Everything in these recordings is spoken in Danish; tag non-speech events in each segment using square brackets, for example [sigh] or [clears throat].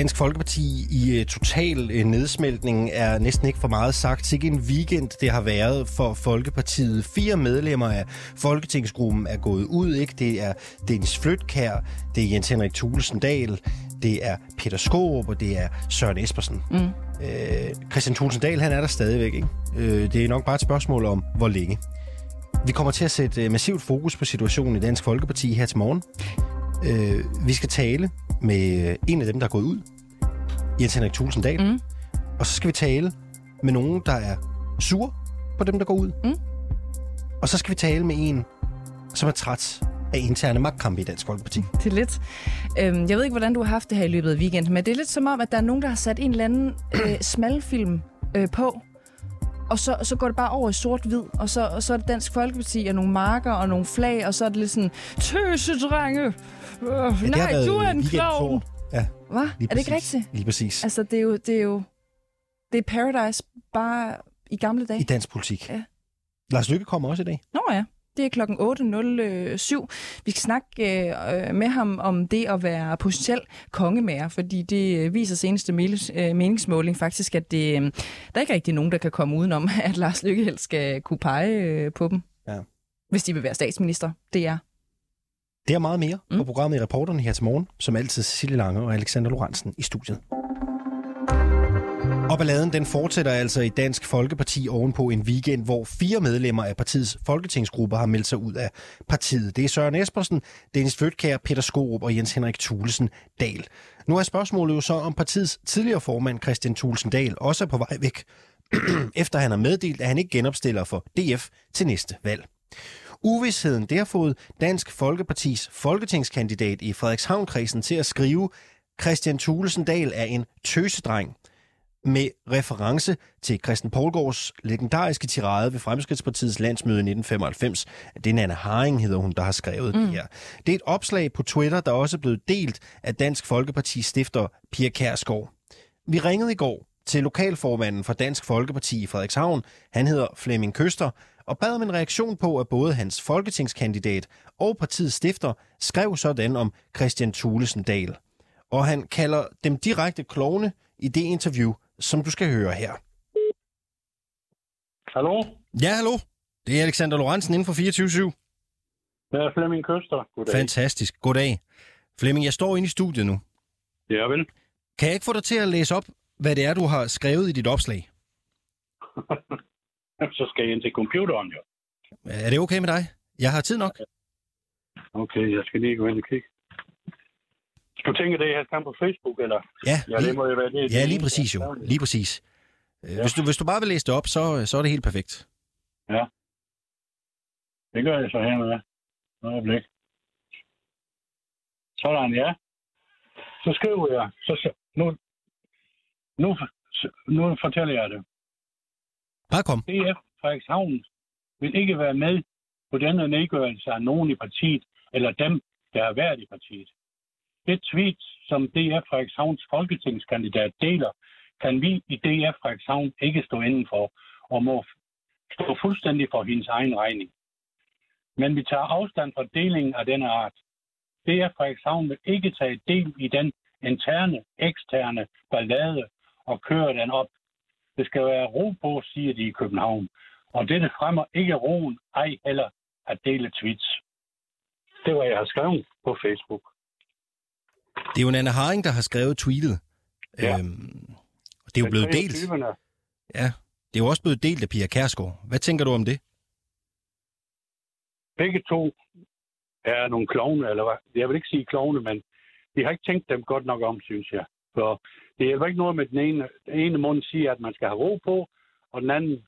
Dansk Folkeparti i uh, total uh, nedsmeltning er næsten ikke for meget sagt. Ikke en weekend, det har været for Folkepartiet. Fire medlemmer af Folketingsgruppen er gået ud. Ikke? Det er Dennis Flytkær, det er Jens Henrik Thulesen Dahl, det er Peter Skåb, og det er Søren Espersen. Mm. Uh, Christian Thulesen Dahl, han er der stadigvæk. Ikke? Uh, det er nok bare et spørgsmål om, hvor længe. Vi kommer til at sætte massivt fokus på situationen i Dansk Folkeparti her til morgen. Uh, vi skal tale med en af dem, der er gået ud, Jens Henrik Tulsendal. Mm. Og så skal vi tale med nogen, der er sur på dem, der går ud. Mm. Og så skal vi tale med en, som er træt af interne magtkampe i Dansk Folkeparti. Det er lidt... Øhm, jeg ved ikke, hvordan du har haft det her i løbet af weekenden, men det er lidt som om, at der er nogen, der har sat en eller anden øh, [clears throat] smalfilm øh, på, og så, så går det bare over i sort-hvid, og så, og så er det Dansk Folkeparti og nogle marker og nogle flag, og så er det lidt sådan, tøsedrenge, øh, ja, nej, du er en klovn. Ja, Hvad? Er det ikke rigtigt? Lige præcis. Altså, det er jo, det er jo, det er Paradise bare i gamle dage. I dansk politik. Ja. Lars Lykke kommer også i dag. Nå ja. Det er klokken 8.07. Vi skal snakke øh, med ham om det at være potentiel kongemager, fordi det øh, viser seneste øh, meningsmåling faktisk, at det, øh, der er ikke rigtig nogen, der kan komme udenom, [laughs] at Lars Lykke helst skal kunne pege øh, på dem. Ja. Hvis de vil være statsminister. Det er det er meget mere mm. på programmet i Reporterne her til morgen, som altid Cecilie Lange og Alexander Lorentzen i studiet. Og balladen den fortsætter altså i Dansk Folkeparti ovenpå en weekend, hvor fire medlemmer af partiets folketingsgruppe har meldt sig ud af partiet. Det er Søren Espersen, Dennis Fødkær, Peter Skorup og Jens Henrik Thulesen Dahl. Nu er spørgsmålet jo så, om partiets tidligere formand Christian Thulesen Dahl også er på vej væk, [clears throat] efter han har meddelt, at han ikke genopstiller for DF til næste valg. Uvidsheden det har fået Dansk Folkepartis folketingskandidat i Frederikshavn-kredsen til at skrive, Christian Thulesen Dahl er en tøsedreng med reference til Christian Poulgaards legendariske tirade ved Fremskridspartiets landsmøde i 1995. Det er Nana Haring, hedder hun, der har skrevet mm. det her. Det er et opslag på Twitter, der også er blevet delt af Dansk Folkeparti stifter Pia Kærsgaard. Vi ringede i går til lokalformanden for Dansk Folkeparti i Frederikshavn. Han hedder Flemming Køster, og bad om en reaktion på, at både hans folketingskandidat og partiets stifter skrev sådan om Christian Thulesen Dahl. Og han kalder dem direkte klovne i det interview, som du skal høre her. Hallo? Ja, hallo. Det er Alexander Lorentzen inden for 24 Det er Flemming Køster. Goddag. Fantastisk. Goddag. Flemming, jeg står inde i studiet nu. Ja, vel. Kan jeg ikke få dig til at læse op, hvad det er, du har skrevet i dit opslag? [laughs] [laughs] så skal jeg ind til computeren, jo. Er det okay med dig? Jeg har tid nok. Okay, jeg skal lige gå ind og kigge. Du tænker det, jeg kan på Facebook, eller? Ja, ja det må jo være det. Ja, lige præcis jo. Lige præcis. Øh, ja. Hvis, du, hvis du bare vil læse det op, så, så er det helt perfekt. Ja. Det gør jeg så her med. Øjeblik. Sådan, ja. Så skriver jeg. Så, så nu, nu, nu fortæller jeg det. Bare kom. DF Frederikshavn vil ikke være med på denne nedgørelse af nogen i partiet, eller dem, der har været i partiet. Det tweet, som DF Frederikshavns folketingskandidat deler, kan vi i DF Frederikshavn ikke stå indenfor, og må stå fuldstændig for hendes egen regning. Men vi tager afstand fra delingen af denne art. DF Frederikshavn vil ikke tage del i den interne, eksterne ballade og køre den op det skal være ro på, siger de i København. Og dette fremmer ikke roen, ej heller at dele tweets. Det var, jeg har skrevet på Facebook. Det er jo Anna Haring, der har skrevet tweetet. Ja. Øhm, det er jo blevet delt. Ja, det er jo også blevet delt af Pia Kærsgaard. Hvad tænker du om det? Begge to er nogle klovne, eller hvad? Jeg vil ikke sige klovne, men de har ikke tænkt dem godt nok om, synes jeg. Så det hjælper ikke noget med den ene, den ene mund siger, at man skal have ro på, og den anden,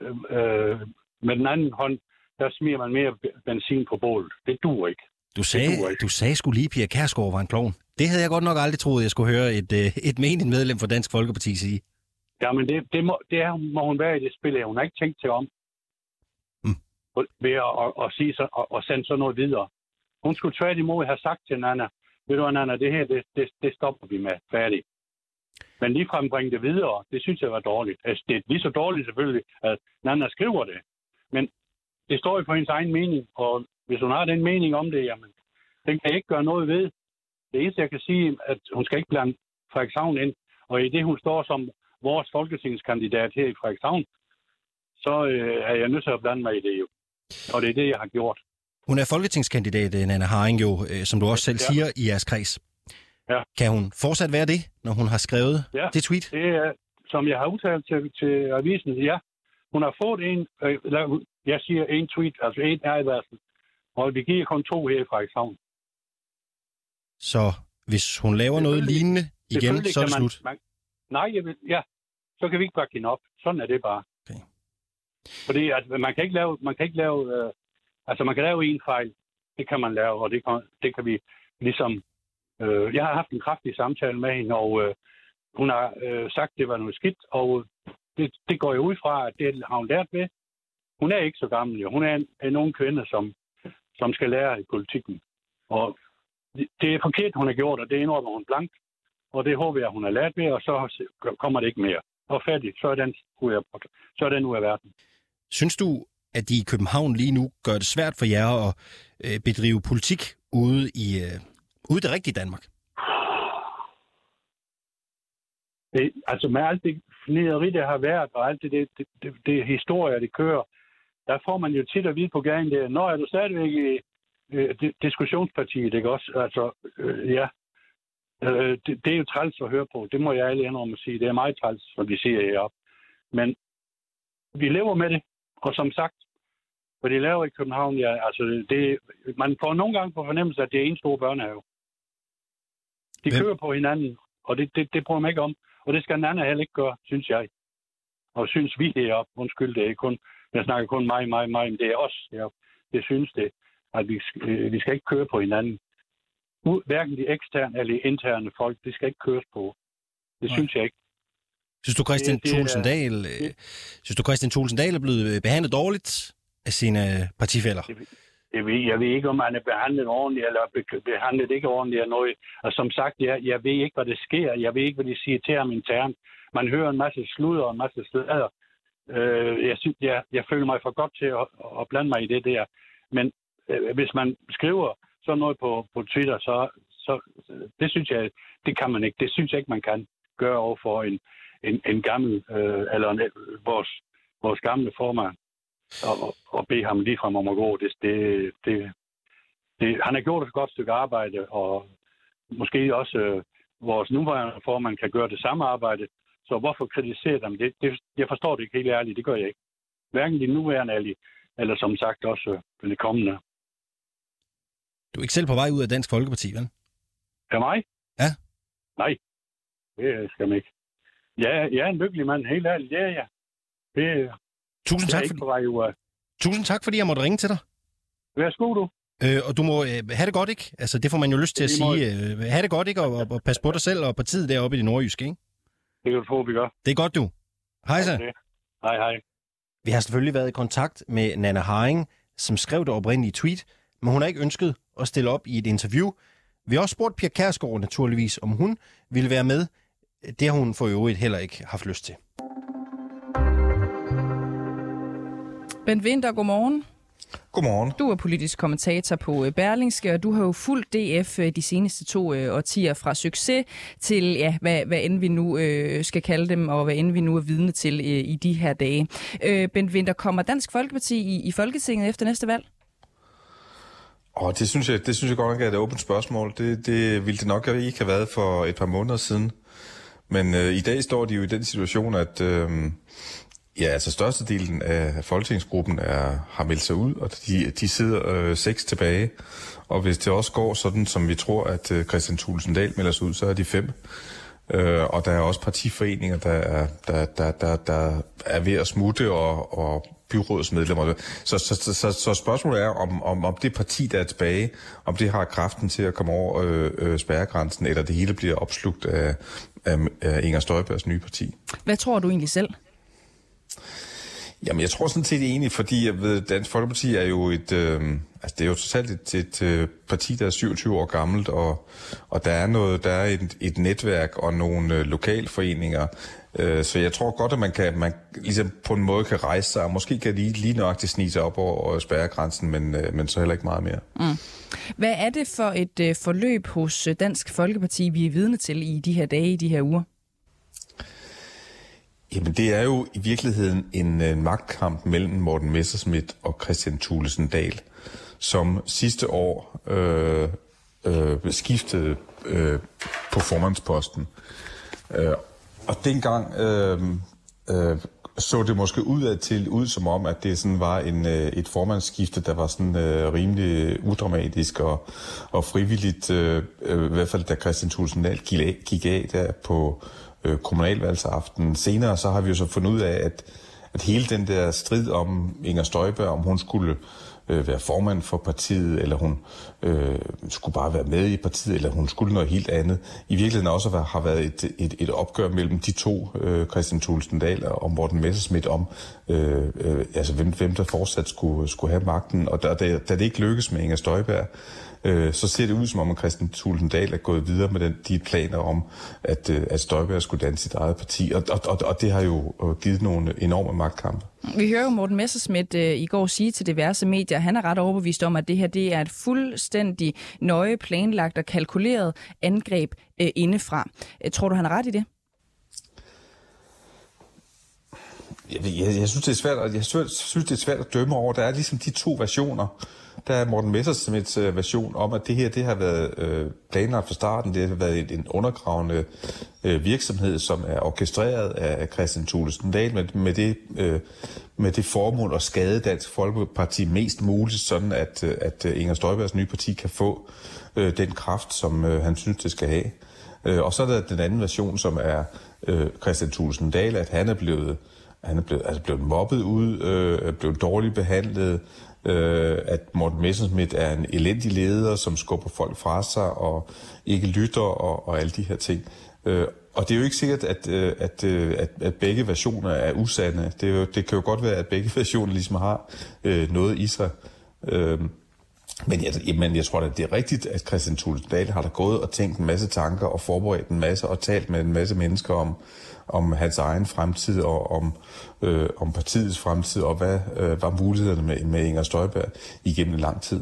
øh, øh, med den anden hånd, der smiger man mere benzin på bålet. Det duer ikke. Du sagde, ikke. du sagde skulle lige, Pia Kærsgaard var en klovn. Det havde jeg godt nok aldrig troet, jeg skulle høre et, øh, et menigt medlem for Dansk Folkeparti sige. Ja, men det, det, må, det er, må hun være i det spil. Hun har ikke tænkt til om. Mm. Ved at, at, at, sige så, at, at sende sådan noget videre. Hun skulle tværtimod have sagt til Nana, ved du Nana, det her, det, det, det stopper vi med. Færdig. Men lige frembringe det videre, det synes jeg var dårligt. Altså, det er lige så dårligt selvfølgelig, at Nana skriver det. Men det står jo på hendes egen mening, og hvis hun har den mening om det, jamen, den kan jeg ikke gøre noget ved. Det eneste, jeg kan sige, at hun skal ikke blande Frederikshavn ind. Og i det, hun står som vores folketingskandidat her i Frederikshavn, så øh, er jeg nødt til at blande mig i det jo. Og det er det, jeg har gjort. Hun er folketingskandidat, øh, Nana Haring, jo, øh, som du også selv Ja. siger, i jeres kreds. Ja. Kan hun fortsat være det, når hun har skrevet Ja. det tweet? Det er, som jeg har udtalt til, til avisen, ja. Hun har fået en, øh, jeg siger en tweet, altså en advarsel, og vi giver kun to her i Frederikshavn. Så hvis hun laver noget lignende igen, så er det man- slut. Man, nej, jeg vil, ja, så kan vi ikke bakke hende op. Sådan er det bare. Okay. Fordi at man kan ikke lave, man kan ikke lave, øh, altså man kan lave en fejl. Det kan man lave, og det kan, det kan vi ligesom... Øh, jeg har haft en kraftig samtale med hende, og øh, hun har øh, sagt, at det var noget skidt, og det, det går jeg ud fra, at det har hun lært ved. Hun er ikke så gammel, jo. Hun er en, en ung kvinde, som, som skal lære i politikken. Og det, det er forkert, hun har gjort, og det indrømmer hun blankt. Og det håber jeg, hun har lært ved, og så kommer det ikke mere. Og færdig, så er den så er den ud af verden. Synes du, at de i København lige nu gør det svært for jer at øh, bedrive politik ude i, øh, ude i det rigtige Danmark? Det, altså med alt det fnideri, der har været, og alt det, det, det, det, det historie, det kører, der får man jo tit at vide på gaden, det, når er du stadigvæk i øh, diskussionspartiet, ikke også? Altså, øh, ja. Øh, det, det, er jo træls at høre på. Det må jeg alle indrømme at sige. Det er meget træls, som vi siger heroppe. Men vi lever med det, og som sagt, hvad de laver i København, ja, altså, det, man får nogle gange på fornemmelse, at det er en stor børnehave. De Hvem- kører på hinanden, og det, det, det prøver man ikke om. Og det skal anden heller ikke gøre, synes jeg. Og synes vi heroppe, undskyld, det er kun, jeg snakker kun mig, mig, mig, men det er os heroppe. Det synes det, at vi, øh, vi skal ikke køre på hinanden. U- Hverken de eksterne eller de interne folk, det skal ikke køres på. Det Nej. synes jeg ikke. Synes du, Christian Det- det Dahl, øh, synes du, Christian Thulesen Dahl er blevet øh, behandlet dårligt af sine øh, partifælder? Jeg ved, jeg ved ikke, om han er behandlet ordentligt, eller behandlet ikke ordentligt eller noget. Og som sagt, jeg, jeg ved ikke, hvad der sker. Jeg ved ikke, hvad de siger til ham internt. Man hører en masse sludder og en masse slader. Øh, jeg, synes, jeg, jeg føler mig for godt til at, at blande mig i det der. Men øh, hvis man skriver sådan noget på, på Twitter, så, så det synes jeg, det kan man ikke. Det synes jeg ikke, man kan gøre over for en, en, en gammel, øh, eller en, vores, vores gamle formand og, og bede ham ligefrem om at gå. Det, det, det, det, han har gjort et godt stykke arbejde, og måske også øh, vores nuværende formand kan gøre det samme arbejde. Så hvorfor kritisere dem? Det, det, jeg forstår det ikke helt ærligt. Det gør jeg ikke. Hverken de nuværende eller, eller som sagt også øh, de kommende. Du er ikke selv på vej ud af Dansk Folkeparti, vel? Er mig? Ja. Nej, det skal man ikke. Ja, jeg er en lykkelig mand, helt ærligt. Det er jeg. Det, Tusind tak, for, på vej ud af. tusind tak, fordi jeg måtte ringe til dig. Værsgo du. Øh, og du må øh, have det godt, ikke? Altså, det får man jo lyst til at sige. Øh, have det godt, ikke? Og, og, og pas på dig selv og partiet deroppe i det nordjyske, ikke? Det kan du tro, vi gør. Det er godt, du. Hej så. Okay. Hej, hej. Vi har selvfølgelig været i kontakt med Nana Haring, som skrev det oprindelige tweet, men hun har ikke ønsket at stille op i et interview. Vi har også spurgt Pia Kærsgaard naturligvis, om hun ville være med. Det har hun for øvrigt heller ikke haft lyst til. Bent Winter, godmorgen. Godmorgen. Du er politisk kommentator på øh, Berlingske, og du har jo fulgt DF øh, de seneste to øh, årtier fra succes til, ja, hvad, hvad end vi nu øh, skal kalde dem, og hvad end vi nu er vidne til øh, i de her dage. Øh, Bent Winter, kommer Dansk Folkeparti i, i Folketinget efter næste valg? Og det synes jeg, det synes jeg godt nok er et åbent spørgsmål. Det, det ville det nok ikke have været for et par måneder siden. Men øh, i dag står de jo i den situation, at øh, ja, altså størstedelen af folketingsgruppen er, har meldt sig ud, og de, de sidder øh, seks tilbage. Og hvis det også går sådan, som vi tror, at øh, Christian Thulesen Dahl melder sig ud, så er de fem. Øh, og der er også partiforeninger, der er, der, der, der, der er ved at smutte, og, og byrådsmedlemmer. Så, så, så, så, så spørgsmålet er, om, om, om det parti, der er tilbage, om det har kraften til at komme over øh, øh, spærregrænsen, eller det hele bliver opslugt af, af, af Inger Støjbergs nye parti. Hvad tror du egentlig selv? Jamen, jeg tror sådan set enig, fordi jeg ved, Dansk Folkeparti er jo et, øh, altså det er jo totalt et, et, øh, parti, der er 27 år gammelt, og, og der er noget, der er et, et netværk og nogle øh, lokalforeninger, øh, så jeg tror godt, at man kan, man ligesom på en måde kan rejse sig, og måske kan lige, lige nøjagtigt snige sig op over spærregrænsen, men, øh, men så heller ikke meget mere. Mm. Hvad er det for et øh, forløb hos øh, Dansk Folkeparti, vi er vidne til i de her dage, i de her uger? Jamen, det er jo i virkeligheden en, øh, magtkamp mellem Morten Messerschmidt og Christian Thulesen Dahl, som sidste år øh, øh, skiftede øh, på formandsposten. Øh, og dengang øh, øh, så det måske ud til ud som om, at det sådan var en, øh, et formandsskifte, der var sådan øh, rimelig udramatisk og, og frivilligt, øh, øh, i hvert fald da Christian Thulesen Dahl gik af, gik af der på øh, kommunalvalgsaften. Senere så har vi jo så fundet ud af, at, at hele den der strid om Inger Støjberg, om hun skulle øh, være formand for partiet, eller hun øh, skulle bare være med i partiet, eller hun skulle noget helt andet. I virkeligheden også har været et, et, et opgør mellem de to, øh, Christian Thulesen Dahl og Morten Messerschmidt, om øh, øh, altså hvem, hvem der fortsat skulle, skulle have magten. Og da, da, da det ikke lykkedes med Inger Støjberg, øh, så ser det ud som om, at Christian Thulesen Dahl er gået videre med den, de planer om, at, øh, at Støjberg skulle danse sit eget parti. Og, og, og, og det har jo øh, givet nogle enorme magtkampe. Vi hører jo Morten Messerschmidt øh, i går sige til diverse medier, han er ret overbevist om, at det her det er et fuldstændig nøje planlagt og kalkuleret angreb øh, indefra. Øh, tror du, han har ret i det? Jeg, jeg, jeg synes, det er svært, jeg synes, synes, det er svært at dømme over. Der er ligesom de to versioner. Der er Morten Messersmiths uh, øh, version om, at det her det har været øh, planlagt fra starten. Det har været en undergravende øh, virksomhed, som er orkestreret af Christian Thulesen Dahl med, med, det, med det formål at skade Dansk Folkeparti mest muligt, sådan at, at Inger Støjbergs nye parti kan få den kraft, som han synes, det skal have. Og så er der den anden version, som er Christian Thulesen Dahl, at han er blevet han er blevet, altså blevet mobbet ud, øh, er blevet dårligt behandlet, øh, at Morten Messerschmidt er en elendig leder, som skubber folk fra sig og ikke lytter og, og alle de her ting. Øh, og det er jo ikke sikkert, at, øh, at, øh, at, at begge versioner er usande. Det, er jo, det kan jo godt være, at begge [laughs] versioner ligesom har øh, noget i sig. Øh, men jeg, men jeg tror da, det er rigtigt, at Christian Thulesen Dahl har der gået og tænkt en masse tanker og forberedt en masse og talt med en masse mennesker om, om hans egen fremtid og om, øh, om partiets fremtid og hvad øh, var mulighederne med, med Inger Støjberg igennem en lang tid.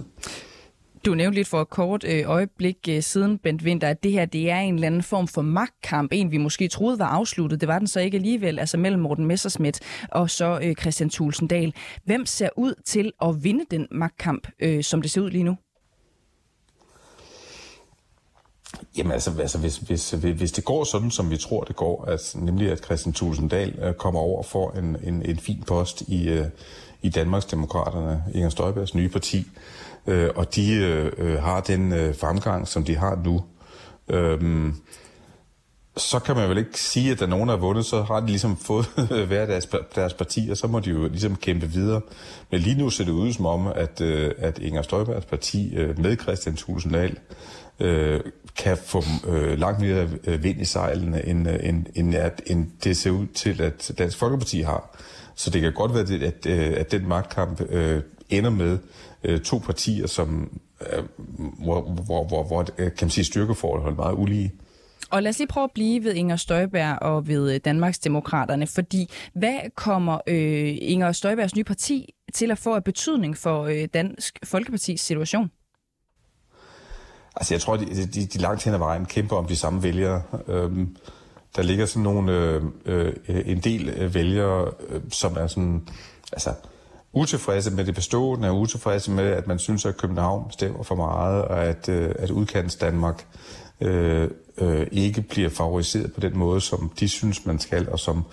Du nævnte lidt for et kort øh, øjeblik øh, siden, Bent Winter, at det her det er en eller anden form for magtkamp. En, vi måske troede var afsluttet. Det var den så ikke alligevel, altså mellem Morten Messerschmidt og så øh, Christian Tulsendal. Hvem ser ud til at vinde den magtkamp, øh, som det ser ud lige nu? Jamen altså, altså hvis, hvis, hvis det går sådan, som vi tror, det går, altså, nemlig at Christian Tulsendal øh, kommer over og får en, en, en fin post i, øh, i Danmarks Demokraterne, Inger Støjbergs nye parti, øh, og de øh, øh, har den øh, fremgang, som de har nu, øh, så kan man vel ikke sige, at der nogen, der har vundet, så har de ligesom [laughs] fået hver deres, deres parti, og så må de jo ligesom kæmpe videre. Men lige nu ser det ud som om, at, øh, at Inger Støjbergs parti øh, med Christian Tulsendal øh, kan få øh, langt mere øh, vind i sejlene, end, end, end, at, end det ser ud til, at Dansk Folkeparti har. Så det kan godt være, at, at, at den magtkamp øh, ender med øh, to partier, som, øh, hvor, hvor, hvor, hvor kan man sige, styrkeforhold er meget ulige. Og lad os lige prøve at blive ved Inger Støjberg og ved øh, Danmarks Demokraterne, fordi hvad kommer øh, Inger Støjbergs nye parti til at få af betydning for øh, Dansk Folkepartis situation? Altså, jeg tror, de, de, de langt hen ad vejen kæmper om de samme vælgere. Øhm, der ligger sådan nogle, øh, øh, en del øh, vælgere, øh, som er sådan, altså, utilfredse med det bestående, er utilfredse med, at man synes, at København stemmer for meget, og at, øh, at udkants Danmark øh, Øh, øh, ikke bliver favoriseret på den måde, som de synes, man skal, og som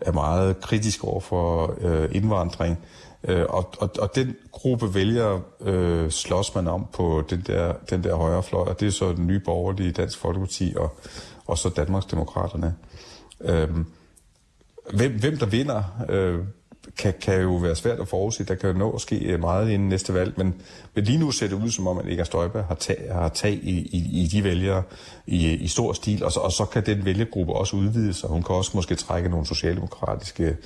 er meget kritisk over for øh, indvandring. Øh, og, og, og den gruppe vælgere øh, slås man om på den der, den der højrefløj, og det er så den nye borgerlige Dansk Folkeparti og, og så Danmarksdemokraterne. Øh, hvem, hvem der vinder, øh, kan, kan jo være svært at forudse. Der kan jo nå at ske øh, meget inden næste valg, men, men lige nu ser det ud som om, at Inger Støjberg har tag, har tag i, i, i de vælgere i, øh, i stor stil, og så, og så kan den vælgergruppe også udvide sig. hun kan også måske trække nogle socialdemokratiske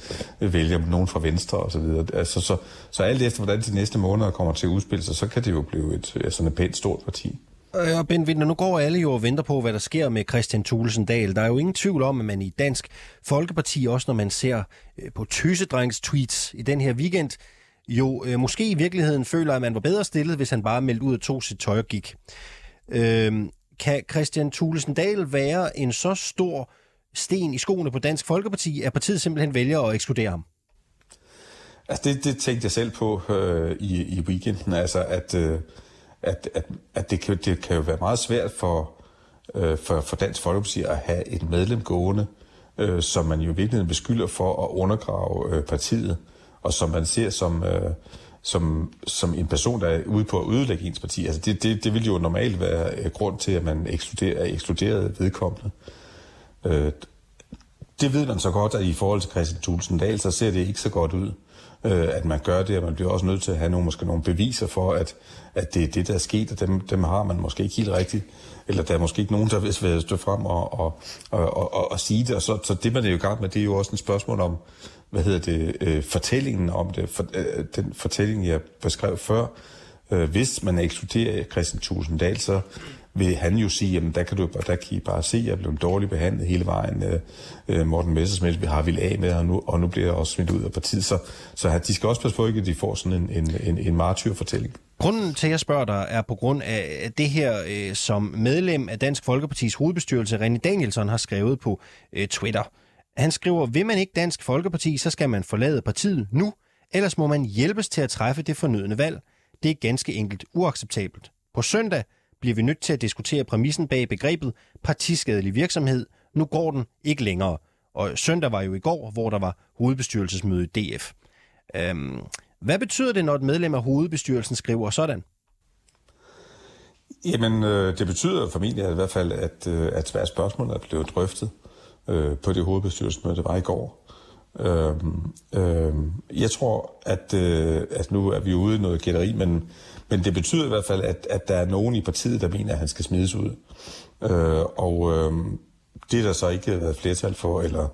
øh, vælgere, nogen fra Venstre osv. Altså, så, så alt efter, hvordan de næste måneder kommer til at udspille sig, så kan det jo blive et, sådan et pænt stort parti. Øh, og Ben Winter, nu går alle jo og venter på, hvad der sker med Christian Thulesen Dahl. Der er jo ingen tvivl om, at man i Dansk Folkeparti, også når man ser øh, på Tysedrengs tweets i den her weekend, jo øh, måske i virkeligheden føler, at man var bedre stillet, hvis han bare meldte ud og tog sit tøj og gik. Øh, kan Christian Thulesen Dahl være en så stor sten i skoene på Dansk Folkeparti, at partiet simpelthen vælger at ekskludere ham? Altså det, det tænkte jeg selv på øh, i, i weekenden, altså at... Øh at, at, at det, kan, det kan jo være meget svært for, øh, for, for Dansk Folkeparti at have et medlem gående, øh, som man jo i virkeligheden beskylder for at undergrave øh, partiet, og som man ser som, øh, som, som en person, der er ude på at ødelægge ens parti. Altså det, det, det vil jo normalt være øh, grund til, at man ekskluderer, er ekskluderet vedkommende. Øh, det ved man så godt, at i forhold til Christian Thulsen Dahl, så ser det ikke så godt ud øh, at man gør det, og man bliver også nødt til at have nogle, måske nogle beviser for, at, at det er det, der er sket, og dem, dem har man måske ikke helt rigtigt, eller der er måske ikke nogen, der vil stå frem og, og, og, og, og, og sige det, og så, så det, man er jo i gang med, det er jo også et spørgsmål om, hvad hedder det, øh, fortællingen om det, for, øh, den fortælling, jeg beskrev før, øh, hvis man ekskluderer Christian Tusinddal, så vil han jo sige, jamen der kan, du, der kan I bare se, at jeg blev dårligt behandlet hele vejen. Øh, øh Morten Messersmith, vi har vil af med, og nu, og nu bliver jeg også smidt ud af partiet. Så, så de skal også passe på, at de får sådan en, en, en, en martyrfortælling. Grunden til, at jeg spørger dig, er på grund af det her, øh, som medlem af Dansk Folkepartis hovedbestyrelse, René Danielsen, har skrevet på øh, Twitter. Han skriver, vil man ikke Dansk Folkeparti, så skal man forlade partiet nu, ellers må man hjælpes til at træffe det fornødne valg. Det er ganske enkelt uacceptabelt. På søndag bliver vi nødt til at diskutere præmissen bag begrebet partiskadelig virksomhed. Nu går den ikke længere. Og søndag var jo i går, hvor der var hovedbestyrelsesmøde i DF. Øhm, hvad betyder det, når et medlem af hovedbestyrelsen skriver sådan? Jamen, øh, det betyder formentlig i hvert fald, at, øh, at svært spørgsmål er blevet drøftet øh, på det hovedbestyrelsesmøde, der var i går. Øh, øh, jeg tror, at, øh, at nu er vi ude i noget gætteri, men men det betyder i hvert fald, at, at der er nogen i partiet, der mener, at han skal smides ud. Øh, og øh, det er der så ikke været flertal for, eller,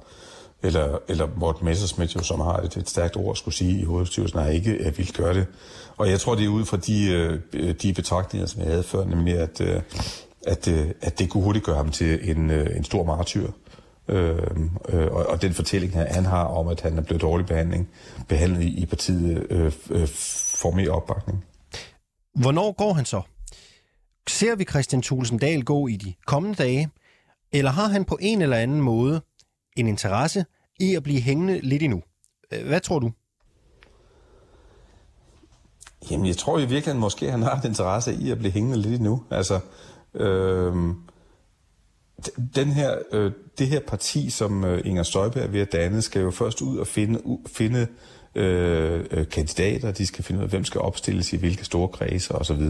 eller, eller Morten Messersmith, jo, som har et, et stærkt ord skulle sige i hovedstyrelsen, har ikke øh, at vil gøre det. Og jeg tror, det er ud fra de, øh, de betragtninger, som jeg havde før, nemlig at, øh, at, øh, at det kunne hurtigt gøre ham til en, øh, en stor martyr. Øh, øh, og, og den fortælling, han har om, at han er blevet dårlig behandling, behandlet i, i partiet, øh, øh, får mere opbakning. Hvornår går han så? Ser vi Christian Thulesen Dahl gå i de kommende dage, eller har han på en eller anden måde en interesse i at blive hængende lidt endnu? Øh, hvad tror du? Jamen, jeg tror i virkeligheden måske, han har en interesse i at blive hængende lidt endnu. Altså, øh, den her, øh, det her parti, som øh, Inger Støjberg er ved at danne, skal jo først ud og finde, u, finde Øh, Øh, øh, kandidater, de skal finde ud af, hvem skal opstilles i hvilke store kredser osv.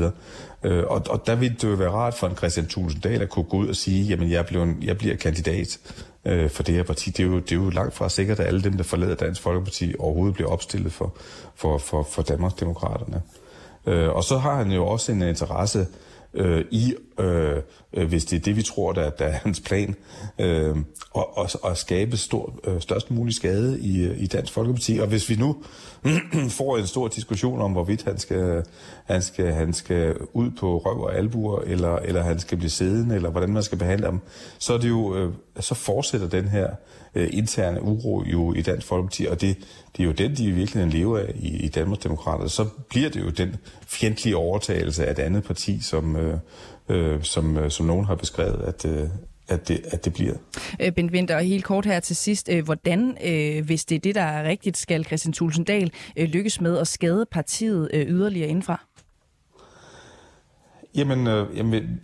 Øh, og, og der vil det jo være rart for en Christian Tulsendal at kunne gå ud og sige, jamen jeg, blev en, jeg bliver kandidat øh, for det her parti. Det er, jo, det er jo langt fra sikkert, at alle dem, der forlader Dansk Folkeparti, overhovedet bliver opstillet for, for, for, for Danmarksdemokraterne. Øh, og så har han jo også en interesse øh, i, øh, øh, hvis det er det, vi tror, der, der er hans plan, øh, og, og, og skabe stor, øh, størst mulig skade i, øh, i Dansk Folkeparti. Og hvis vi nu [clears throat] får en stor diskussion om, hvorvidt han skal, han skal, han skal ud på røv og albuer, eller, eller han skal blive siddende, eller hvordan man skal behandle ham, så, er det jo, øh, så fortsætter den her øh, interne uro jo i Dansk Folkeparti, og det, det er jo den, de i virkeligheden lever af i, i Danmarks Demokrater. Så bliver det jo den fjendtlige overtagelse af et andet parti, som, øh, øh, som, øh, som nogen har beskrevet, at, øh, at det, at det bliver. Øh, Bent Winter, og helt kort her til sidst. Øh, hvordan, øh, hvis det er det, der er rigtigt, skal Christian Tulsendal lykkes med at skade partiet yderligere indfra? Jamen, øh, jamen,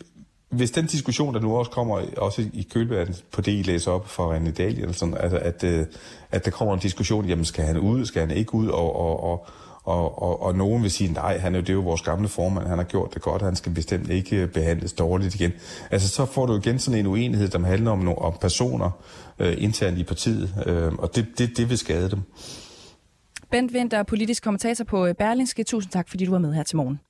hvis den diskussion, der nu også kommer, også i kølvandet på det, I læser op fra René Danielsen, altså at, at, at der kommer en diskussion, jamen skal han ud, skal han ikke ud, og, og, og, og, og, og nogen vil sige, nej, han er jo, det er jo vores gamle formand, han har gjort det godt, han skal bestemt ikke behandles dårligt igen. Altså så får du igen sådan en uenighed, der handler om, nogle, om personer øh, internt i partiet, øh, og det, det, det vil skade dem. Bent Winter, politisk kommentator på øh, Berlingske. Tusind tak, fordi du var med her til morgen.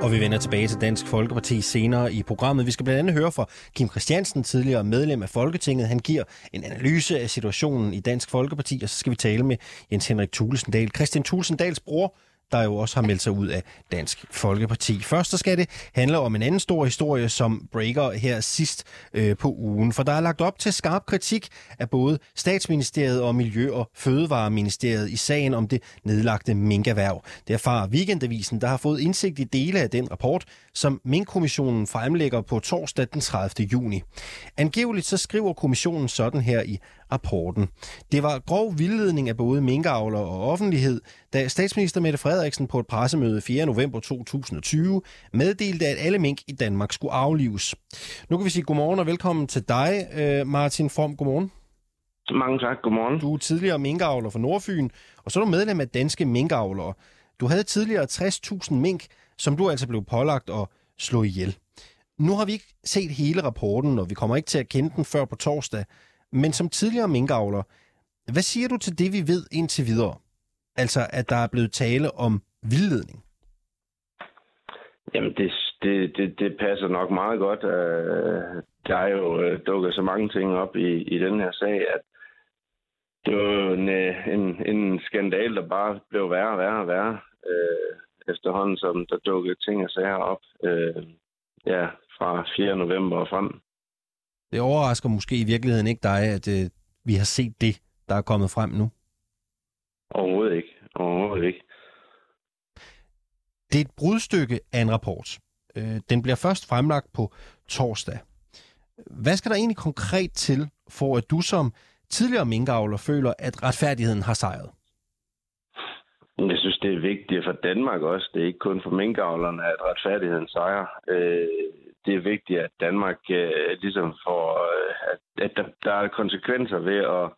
Og vi vender tilbage til Dansk Folkeparti senere i programmet. Vi skal blandt andet høre fra Kim Christiansen, tidligere medlem af Folketinget. Han giver en analyse af situationen i Dansk Folkeparti, og så skal vi tale med Jens Henrik Thulesendal. Christian Thulesendals bror der jo også har meldt sig ud af Dansk Folkeparti. Først så skal det handle om en anden stor historie, som breaker her sidst øh, på ugen. For der er lagt op til skarp kritik af både Statsministeriet og Miljø- og Fødevareministeriet i sagen om det nedlagte minkerhverv. Det erfarer Weekendavisen, der har fået indsigt i dele af den rapport, som Minkkommissionen fremlægger på torsdag den 30. juni. Angiveligt så skriver kommissionen sådan her i rapporten. Det var grov vildledning af både minkavler og offentlighed, da statsminister Mette Frederiksen på et pressemøde 4. november 2020 meddelte, at alle mink i Danmark skulle aflives. Nu kan vi sige godmorgen og velkommen til dig, øh, Martin Form. Godmorgen. Mange tak. Godmorgen. Du er tidligere minkavler for Nordfyn, og så er du medlem af Danske Minkavlere. Du havde tidligere 60.000 mink, som du altså blev pålagt at slå ihjel. Nu har vi ikke set hele rapporten, og vi kommer ikke til at kende den før på torsdag. Men som tidligere minkavler, hvad siger du til det, vi ved indtil videre? Altså, at der er blevet tale om vildledning. Jamen, det, det, det, det passer nok meget godt. Øh, der er jo øh, dukket så mange ting op i, i den her sag, at det var en, øh, en, en skandal, der bare blev værre og værre og værre øh, efterhånden, som der dukkede ting og sager op øh, ja, fra 4. november og frem. Det overrasker måske i virkeligheden ikke dig, at øh, vi har set det, der er kommet frem nu? Overhovedet ikke. Overhovedet ikke. Det er et brudstykke af en rapport. Øh, den bliver først fremlagt på torsdag. Hvad skal der egentlig konkret til, for at du som tidligere minkavler føler, at retfærdigheden har sejret? Jeg synes, det er vigtigt for Danmark også. Det er ikke kun for minkavlerne, at retfærdigheden sejrer. Øh, det er vigtigt, at Danmark øh, ligesom får, øh, at, at der, der er konsekvenser ved at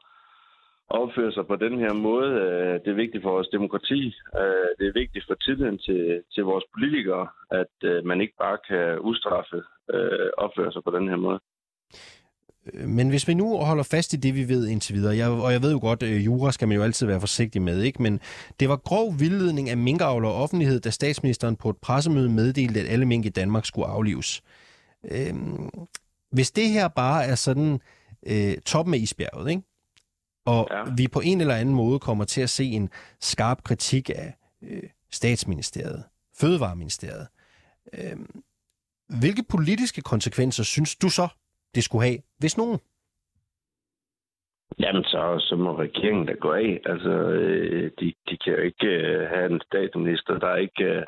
opføre sig på den her måde. Øh, det er vigtigt for vores demokrati. Øh, det er vigtigt for tilliden til, til vores politikere, at øh, man ikke bare kan ustraffe øh, opføre sig på den her måde. Men hvis vi nu holder fast i det, vi ved indtil videre, jeg, og jeg ved jo godt, at jura skal man jo altid være forsigtig med, ikke? men det var grov vildledning af minkavler og offentlighed, da statsministeren på et pressemøde meddelte, at alle mink i Danmark skulle aflives. Øhm, hvis det her bare er sådan øh, toppen af isbjerget, ikke? og ja. vi på en eller anden måde kommer til at se en skarp kritik af øh, statsministeriet, fødevareministeriet, øh, hvilke politiske konsekvenser synes du så, det skulle have, hvis nogen? Jamen, så, så må regeringen da gå af. Altså, øh, de, de kan jo ikke øh, have en statsminister, der ikke, øh,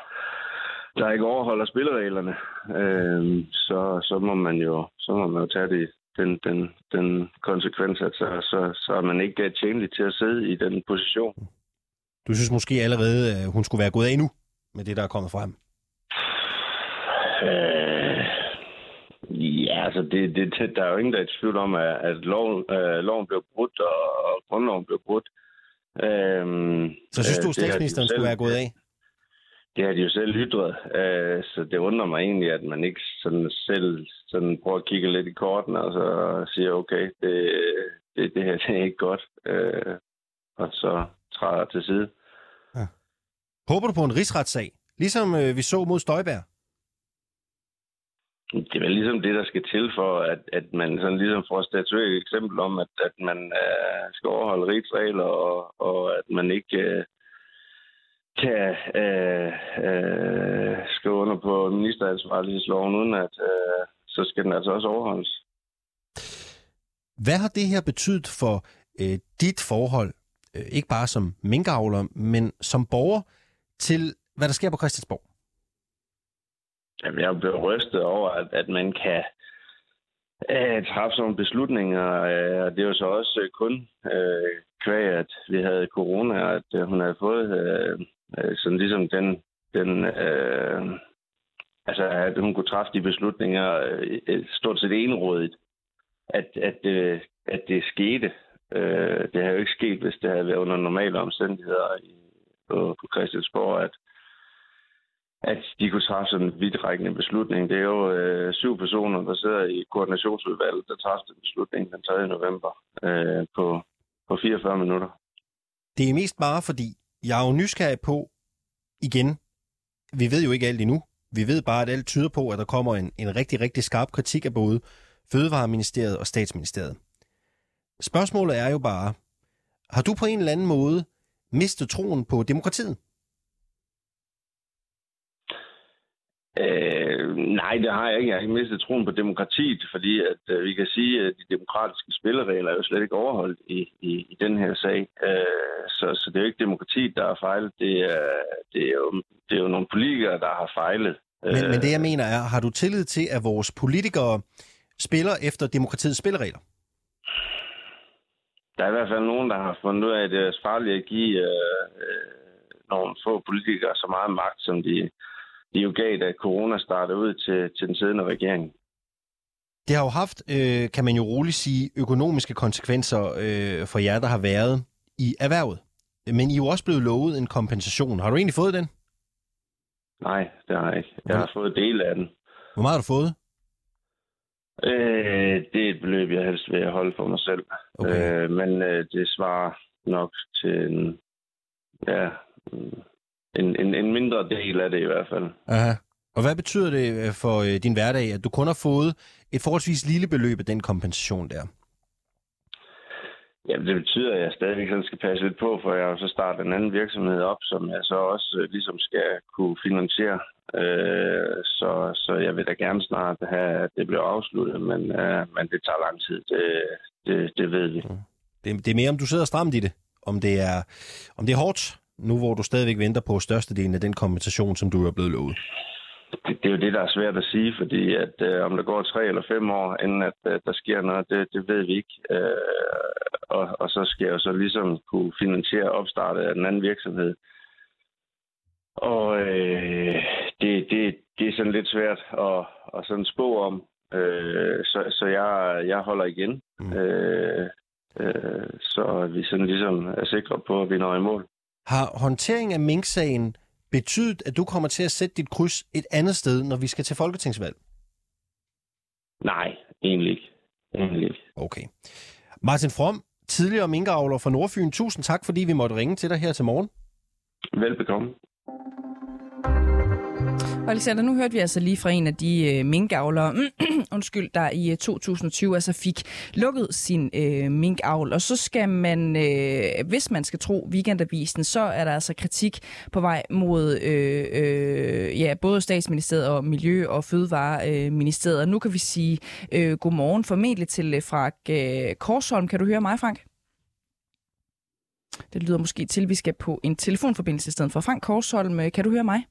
der ikke overholder spillereglerne. Øh, så, så, må man jo, så må man jo tage det, den, den, den konsekvens, at så, så, så er man ikke tjenlig til at sidde i den position. Du synes måske allerede, hun skulle være gået af nu med det, der er kommet frem? Øh, Ja, altså, det, det, der er jo ingen, der er i tvivl om, at, at loven, øh, loven blev brudt, og, og grundloven blev brudt. Øhm, så synes du, at statsministeren skulle være gået af? Det har de jo selv ytret, øh, så det undrer mig egentlig, at man ikke sådan selv sådan prøver at kigge lidt i korten og så siger, okay, det, det, det her [laughs] det er ikke godt, øh, og så træder til side. Ja. Håber du på en rigsretssag, ligesom øh, vi så mod Støjbær? Det er vel ligesom det, der skal til for, at, at man sådan ligesom får statueret et eksempel om, at, at man øh, skal overholde rigsregler, og, og at man ikke øh, kan øh, øh, skrive under på ministeransvarlighedsloven, uden at øh, så skal den altså også overholdes. Hvad har det her betydet for øh, dit forhold, øh, ikke bare som minkavler, men som borger, til hvad der sker på Christiansborg? Jamen, jeg blevet rystet over, at, at man kan øh, træffe sådan beslutninger. Øh, og det er jo så også øh, kun øh, kvæg, at vi havde corona, og at øh, hun havde fået øh, øh, sådan ligesom den, den øh, altså at hun kunne træffe de beslutninger øh, stort set enrådigt, at, at, øh, at det skete. Øh, det havde jo ikke sket, hvis det havde været under normale omstændigheder i, på, på Christiansborg, at at de kunne træffe sådan en vidtrækkende beslutning. Det er jo øh, syv personer, der sidder i koordinationsudvalget, der træffede beslutningen den 3. november øh, på, på 44 minutter. Det er mest bare fordi, jeg er jo nysgerrig på, igen, vi ved jo ikke alt endnu. Vi ved bare, at alt tyder på, at der kommer en, en rigtig, rigtig skarp kritik af både Fødevareministeriet og Statsministeriet. Spørgsmålet er jo bare, har du på en eller anden måde mistet troen på demokratiet? Øh, nej, det har jeg ikke. Jeg har ikke mistet troen på demokratiet, fordi at øh, vi kan sige, at de demokratiske spilleregler er jo slet ikke overholdt i, i, i den her sag. Øh, så, så det er jo ikke demokratiet, der har fejlet. Det er, det er, jo, det er jo nogle politikere, der har fejlet. Men, men det jeg mener er, har du tillid til, at vores politikere spiller efter demokratiets spilleregler? Der er i hvert fald nogen, der har fundet ud af, at det er farligt at give øh, øh, nogle få politikere så meget magt, som de, de jo gav, da corona startede ud til, til den siddende regering. Det har jo haft, øh, kan man jo roligt sige, økonomiske konsekvenser øh, for jer, der har været i erhvervet. Men I er jo også blevet lovet en kompensation. Har du egentlig fået den? Nej, det har jeg ikke. Jeg har fået del af den. Hvor meget har du fået? Øh, det er et beløb, jeg helst vil holde for mig selv. Okay. Øh, men øh, det svarer nok til en, ja, mm, en, en, en mindre del af det i hvert fald. Aha. Og hvad betyder det øh, for øh, din hverdag, at du kun har fået et forholdsvis lille beløb af den kompensation der? Jamen, det betyder, at jeg stadigvæk sådan skal passe lidt på, for jeg har så startet en anden virksomhed op, som jeg så også øh, ligesom skal kunne finansiere. Øh, så, så jeg vil da gerne snart have, at det bliver afsluttet, men, øh, men det tager lang tid. Det, det, det ved vi. Det, det er mere, om du sidder stramt i det. Om det er, om det er hårdt, nu hvor du stadigvæk venter på størstedelen af den kompensation, som du er blevet lovet. Det, det er jo det, der er svært at sige, fordi at øh, om der går tre eller fem år, inden at øh, der sker noget, det, det ved vi ikke. Øh, og, og så skal jeg jo så ligesom kunne finansiere opstartet af den anden virksomhed. Og øh, det, det, det er sådan lidt svært at, at sådan spå om. Øh, så så jeg, jeg holder igen. Mm. Øh, øh, så vi sådan ligesom er sikre på, at vi når i mål. Har håndtering af Mink-sagen betydet, at du kommer til at sætte dit kryds et andet sted, når vi skal til folketingsvalg? Nej, egentlig ikke. Egentlig ikke. Okay. Martin From, tidligere minkavler fra Nordfyn, tusind tak, fordi vi måtte ringe til dig her til morgen. Velbekomme. Og Alexander, nu hørte vi altså lige fra en af de øh, minkavlere, [clears throat] undskyld, der i øh, 2020 altså fik lukket sin øh, minkavl. Og så skal man, øh, hvis man skal tro weekendavisen, så er der altså kritik på vej mod øh, øh, ja, både statsministeriet og Miljø- og Fødevareministeriet. Og nu kan vi sige øh, godmorgen formentlig til øh, Frank øh, Korsholm. Kan du høre mig, Frank? Det lyder måske til, at vi skal på en telefonforbindelse i stedet for. Frank Korsholm, øh, kan du høre mig?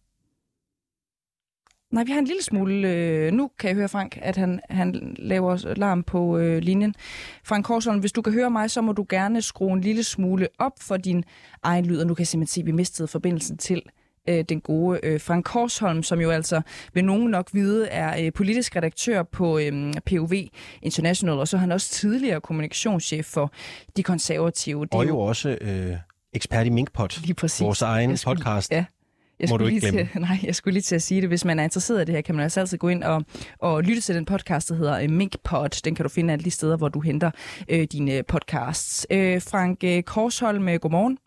Nej, vi har en lille smule... Øh, nu kan jeg høre Frank, at han, han laver larm på øh, linjen. Frank Korsholm, hvis du kan høre mig, så må du gerne skrue en lille smule op for din egen lyd. Og nu kan jeg simpelthen se, at vi mistede forbindelsen til øh, den gode øh, Frank Korsholm, som jo altså vil nogen nok vide er øh, politisk redaktør på øh, POV International, og så er han også tidligere kommunikationschef for De Konservative. Det Og jo også øh, ekspert i Minkpot, Lige præcis. vores egen skulle- podcast. Ja. Jeg Må skulle du ikke lige Til, nej, jeg skulle lige til at sige det. Hvis man er interesseret i det her, kan man altså altid gå ind og, og lytte til den podcast, der hedder øh, Minkpod. Den kan du finde alle de steder, hvor du henter øh, dine podcasts. Øh, Frank øh, Korsholm, øh, godmorgen.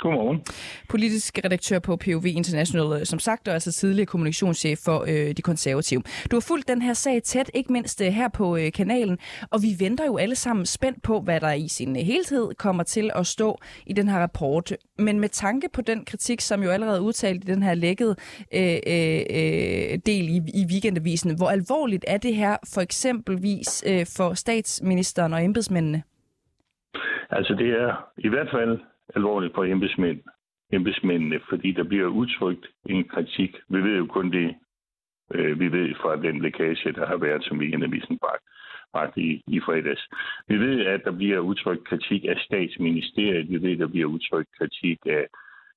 Godmorgen. Politisk redaktør på POV International, øh, som sagt, og altså tidligere kommunikationschef for øh, De Konservative. Du har fulgt den her sag tæt, ikke mindst øh, her på øh, kanalen, og vi venter jo alle sammen spændt på, hvad der i sin øh, helhed kommer til at stå i den her rapport. Men med tanke på den kritik, som jo allerede er udtalt i den her lækkede øh, øh, del i, i weekendavisen, hvor alvorligt er det her for eksempelvis øh, for statsministeren og embedsmændene? Altså det er i hvert fald alvorligt for embedsmænd, embedsmændene, fordi der bliver udtrykt en kritik. Vi ved jo kun det, øh, vi ved fra den lækage, der har været, som weekendavisen bragt, bragt i, i fredags. Vi ved, at der bliver udtrykt kritik af statsministeriet. Vi ved, at der bliver udtrykt kritik af,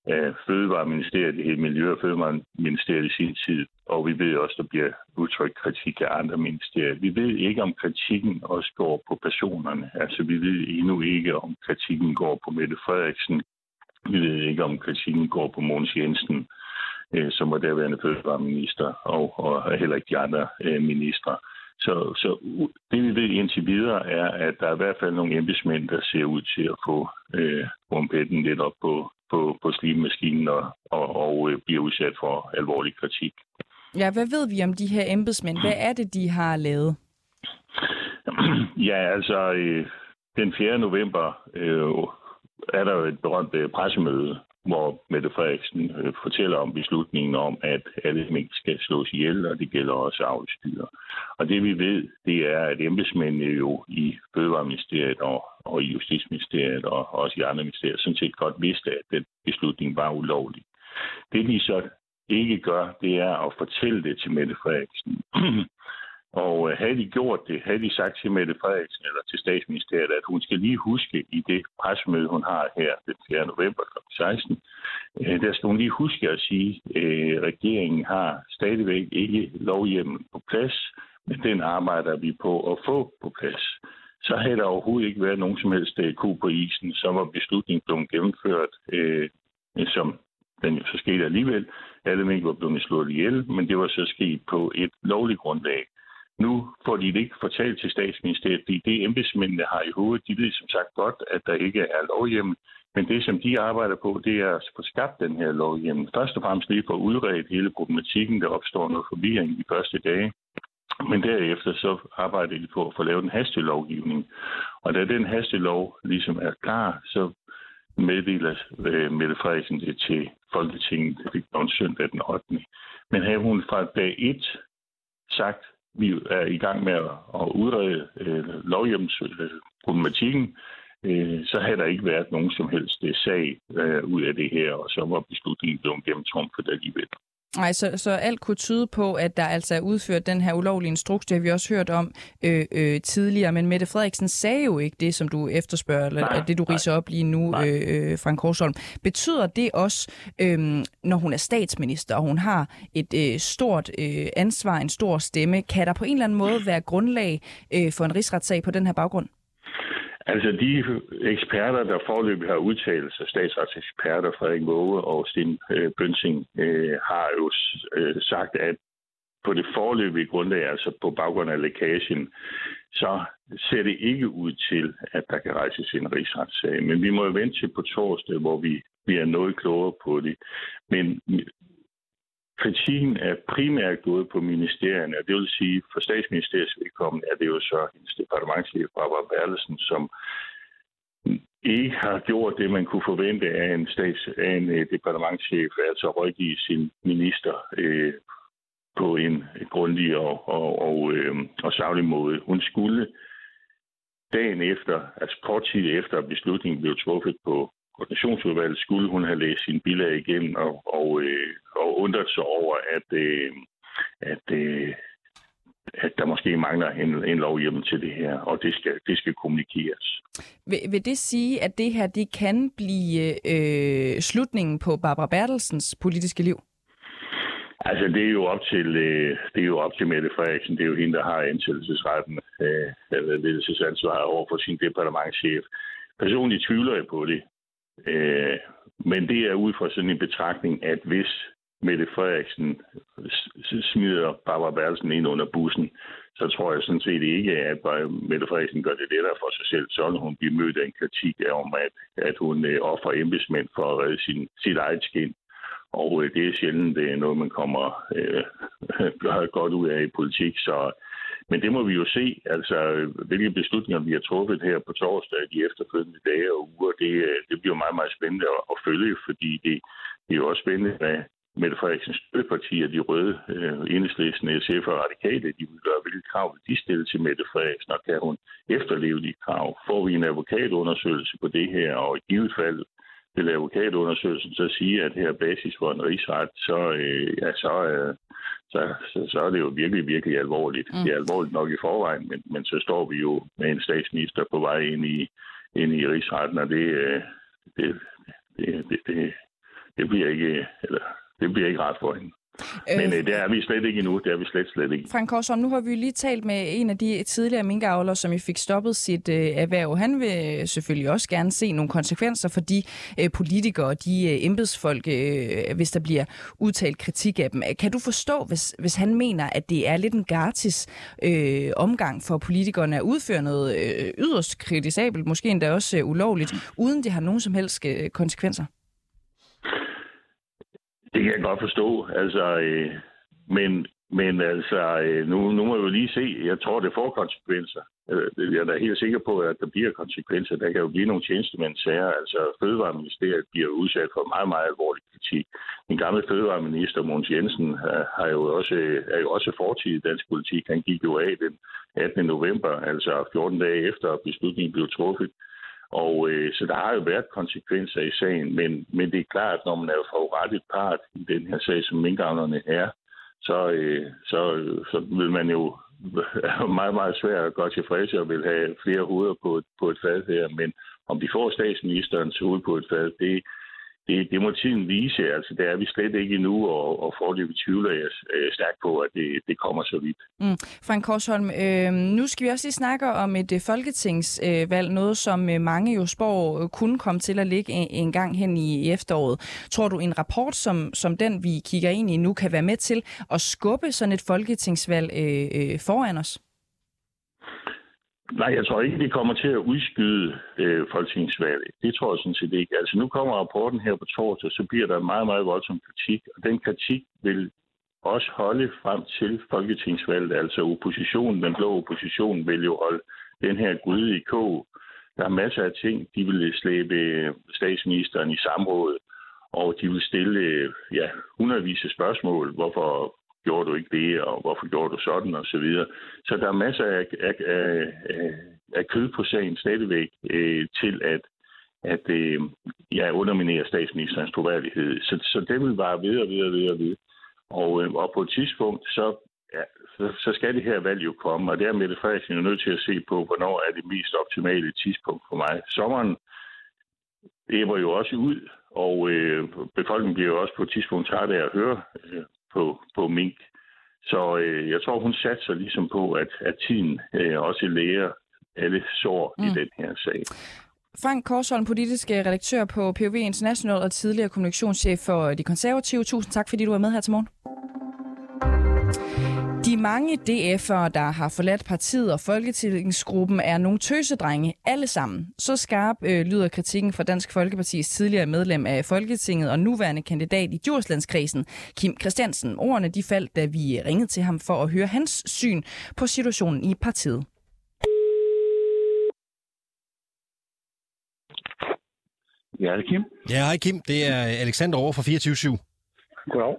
af Fødevareministeriet, det hed Miljø- og Fødevareministeriet i sin tid. Og vi ved også, der bliver udtrykt kritik af andre ministerier. Vi ved ikke, om kritikken også går på personerne. Altså, vi ved endnu ikke, om kritikken går på Mette Frederiksen. Vi ved ikke, om kritikken går på Mogens Jensen, øh, som var derværende fødevareminister, og, og heller ikke de andre øh, ministre. Så, så det vi ved indtil videre er, at der er i hvert fald nogle embedsmænd, der ser ud til at få øh, rumpetten lidt op på, på, på slimemaskinen og, og, og øh, bliver udsat for alvorlig kritik. Ja, hvad ved vi om de her embedsmænd? Hvad er det, de har lavet? [clears throat] Ja, altså øh, den 4. november øh, er der jo et berømt øh, pressemøde, hvor Mette Frederiksen øh, fortæller om beslutningen om, at alle mink skal slås ihjel, og det gælder også avlsdyr. Og det vi ved, det er, at embedsmændene jo i Fødevareministeriet og, og i Justitsministeriet og også i andre ministerier sådan set godt vidste, at den beslutning var ulovlig. Det de så ikke gør, det er at fortælle det til Mette Frederiksen. [clears throat] Og øh, havde de gjort det, havde de sagt til Mette Frederiksen eller til statsministeriet, at hun skal lige huske i det pressemøde, hun har her den 4. november kl. 16, øh, der skal hun lige huske at sige, at øh, regeringen har stadigvæk ikke lovhjemmel på plads, men den arbejder vi på at få på plads. Så havde der overhovedet ikke været nogen som helst øh, DQ på isen, så var beslutningen blevet gennemført, øh, som den så skete alligevel. Alle mink var blevet slået ihjel, men det var så sket på et lovligt grundlag. Nu får de det ikke fortalt til statsministeriet, fordi det embedsmændene har i hovedet, de ved som sagt godt, at der ikke er lovhjemmel. Men det, som de arbejder på, det er at få skabt den her lovhjemmel. Først og fremmest lige for at udrede hele problematikken, der opstår noget forvirring de første dage. Men derefter så arbejder de på at få lavet en hastelovgivning. Og da den hastelov ligesom er klar, så meddeler øh, Mette Frederiksen det til Folketinget. Det fik søndag den 8. Men havde hun fra dag 1 sagt, vi er i gang med at udrede øh, lovhjemmelsproblematikken, øh, så havde der ikke været nogen som helst øh, sag øh, ud af det her, og så var beslutningen blevet gennemtrumpet alligevel. Nej, så, så alt kunne tyde på, at der altså er udført den her ulovlige instruks. Det har vi også hørt om øh, øh, tidligere. Men Mette Frederiksen sagde jo ikke det, som du efterspørger, eller nej, det du riser op lige nu, øh, øh, Frank Korsholm. Betyder det også, øh, når hun er statsminister, og hun har et øh, stort øh, ansvar, en stor stemme, kan der på en eller anden måde være grundlag øh, for en rigsretssag på den her baggrund? Altså de eksperter, der forløbig har udtalt sig, statsretseksperter Frederik Våge og Sten øh, Bønsing, øh, har jo øh, sagt, at på det forløbige grundlag, altså på baggrund af lækagen, så ser det ikke ud til, at der kan rejses en rigsretssag. Men vi må jo vente til på torsdag, hvor vi bliver noget klogere på det. Men kritikken er primært gået på ministerierne, og det vil sige, for statsministeriets vedkommende er det jo så hendes departementchef, Barbara Berlesen, som ikke har gjort det, man kunne forvente af en, stats, af en øh, uh, departementchef, altså rådgive sin minister øh, på en grundig og, og, og, øh, og savlig måde. Hun skulle dagen efter, altså kort tid efter beslutningen blev truffet på koordinationsudvalget, skulle hun have læst sin bilag igennem og, og, øh, og undret sig over, at, øh, at, øh, at der måske mangler en, en lovhjemmel til det her, og det skal, det skal kommunikeres. Vil, vil det sige, at det her det kan blive øh, slutningen på Barbara Bertelsens politiske liv? Altså, det er jo op til, øh, det er jo op til Mette Frederiksen. Det er jo hende, der har ansættelsesretten, øh, ledelsesansvar over for sin departementchef. Personligt tvivler jeg på det. Øh, men det er ud fra sådan en betragtning, at hvis Mette Frederiksen smider Barbara Bertelsen ind under bussen, så tror jeg sådan set ikke, at Mette Frederiksen gør det lettere for sig selv. Så hun bliver mødt af en kritik om, at, at hun øh, offer embedsmænd for at redde sin, sit eget skin. Og øh, det er sjældent, det er noget, man kommer øh, [laughs] godt ud af i politik. Så men det må vi jo se, altså hvilke beslutninger vi har truffet her på torsdag de efterfølgende dage og uger. Det, øh, det bliver meget, meget spændende at, at følge, fordi det, det er jo også spændende, hvad Mette Frederiksens støttepartier, de røde, øh, enhedslisten, SF og radikale, de vil gøre, hvilke krav vil de stille til Mette Frederiksen, og kan hun efterleve de krav? Får vi en advokatundersøgelse på det her, og i givet fald vil advokatundersøgelsen så sige, at her er basis for en rigsret, så, øh, ja, så, øh, så, så, så er det jo virkelig, virkelig alvorligt. Mm. Det er alvorligt nok i forvejen, men, men så står vi jo med en statsminister på vej ind i, ind i rigsretten, og det, øh, det, det, det, det, det bliver ikke, eller, det bliver ikke ret for hende. Men øh, det er vi slet ikke endnu. Det er vi slet, slet ikke. Frank Korsholm, nu har vi lige talt med en af de tidligere minkavlere, som jo fik stoppet sit øh, erhverv. Han vil selvfølgelig også gerne se nogle konsekvenser for de øh, politikere og de øh, embedsfolk, øh, hvis der bliver udtalt kritik af dem. Kan du forstå, hvis, hvis han mener, at det er lidt en gratis øh, omgang for politikerne at udføre noget øh, yderst kritisabelt, måske endda også øh, ulovligt, uden det har nogen som helst øh, konsekvenser? Det kan jeg godt forstå. Altså, øh, men, men altså, øh, nu, nu må vi jo lige se. Jeg tror, det får konsekvenser. Øh, jeg er da helt sikker på, at der bliver konsekvenser. Der kan jo blive nogle tjenestemændssager. Altså, Fødevareministeriet bliver udsat for meget, meget alvorlig kritik. Den gamle fødevareminister, Måns Jensen, øh, har jo også, er jo også fortid i dansk politik. Han gik jo af den 18. november, altså 14 dage efter beslutningen blev truffet. Og øh, så der har jo været konsekvenser i sagen, men, men det er klart, at når man er forurettet part i den her sag, som minkavlerne er, så, øh, så, så vil man jo [laughs] meget, meget svært at gøre tilfredse og vil have flere hoveder på, på et fad her. Men om de får statsministerens hoved på et fad, det, det, det må tiden vise. Altså, det er vi slet ikke endnu, og, og forløbet tvivler jeg øh, stærkt på, at det, det kommer så vidt. Mm. Frank Korsholm, øh, nu skal vi også lige snakke om et øh, folketingsvalg, øh, noget som øh, mange jo spår øh, kunne komme til at ligge en, en gang hen i, i efteråret. Tror du, en rapport som, som den, vi kigger ind i nu, kan være med til at skubbe sådan et folketingsvalg øh, øh, foran os? Nej, jeg tror ikke, det kommer til at udskyde øh, folketingsvalget. Det tror jeg sådan set ikke. Altså nu kommer rapporten her på torsdag, så bliver der meget, meget voldsom kritik, og den kritik vil også holde frem til folketingsvalget. Altså oppositionen, den blå opposition, vil jo holde den her gryde i kog. Der er masser af ting, de vil slæbe øh, statsministeren i samråd, og de vil stille øh, ja, hundredvis af spørgsmål. Hvorfor gjorde du ikke det, og hvorfor gjorde du sådan, og så videre. Så der er masser af, af, af, af kød på sagen stadigvæk øh, til at, at øh, jeg underminerer statsministerens troværdighed. Så, så det vil bare videre, og videre, og og. Og, øh, og på et tidspunkt, så, ja, så, så skal det her valg jo komme, og der er Mette Frederiksen jo nødt til at se på, hvornår er det mest optimale tidspunkt for mig. Sommeren æber jo også ud, og øh, befolkningen bliver jo også på et tidspunkt træt af at høre øh, på, på mink. Så øh, jeg tror, hun satser ligesom på, at, at tiden øh, også lærer alle sår mm. i den her sag. Frank Korsholm, politisk redaktør på POV International og tidligere kommunikationschef for De Konservative. Tusind tak, fordi du var med her til morgen. Mange DF'ere, der har forladt partiet og Folketingsgruppen, er nogle tøsedrenge alle sammen. Så skarp øh, lyder kritikken fra Dansk Folkepartis tidligere medlem af Folketinget og nuværende kandidat i Djurslandskredsen, Kim Christiansen. Ordene de faldt, da vi ringede til ham for at høre hans syn på situationen i partiet. Ja, det er Kim. Ja, hej Kim. Det er Alexander over fra 24 Goddag.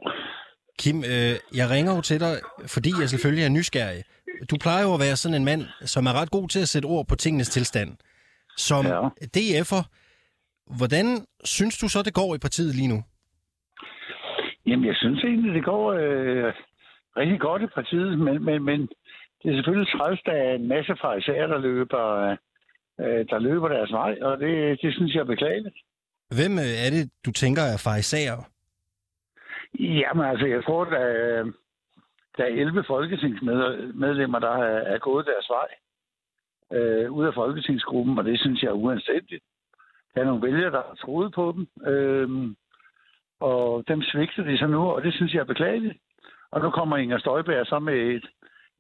Kim, øh, jeg ringer jo til dig, fordi jeg selvfølgelig er nysgerrig. Du plejer jo at være sådan en mand, som er ret god til at sætte ord på tingenes tilstand. Som ja. DF'er, hvordan synes du så, det går i partiet lige nu? Jamen, jeg synes egentlig, det går øh, rigtig godt i partiet, men, men, men det er selvfølgelig træls, der er en masse fariserer, der løber, øh, der løber deres vej, og det, det synes jeg er beklageligt. Hvem øh, er det, du tænker er fariserer? Jamen altså, jeg tror, der er, der er 11 folketingsmedlemmer, der er, gået deres vej øh, ud af folketingsgruppen, og det synes jeg er uanstændigt. Der er nogle vælgere, der har troet på dem, øh, og dem svigter de så nu, og det synes jeg er beklageligt. Og nu kommer Inger Støjberg så med et,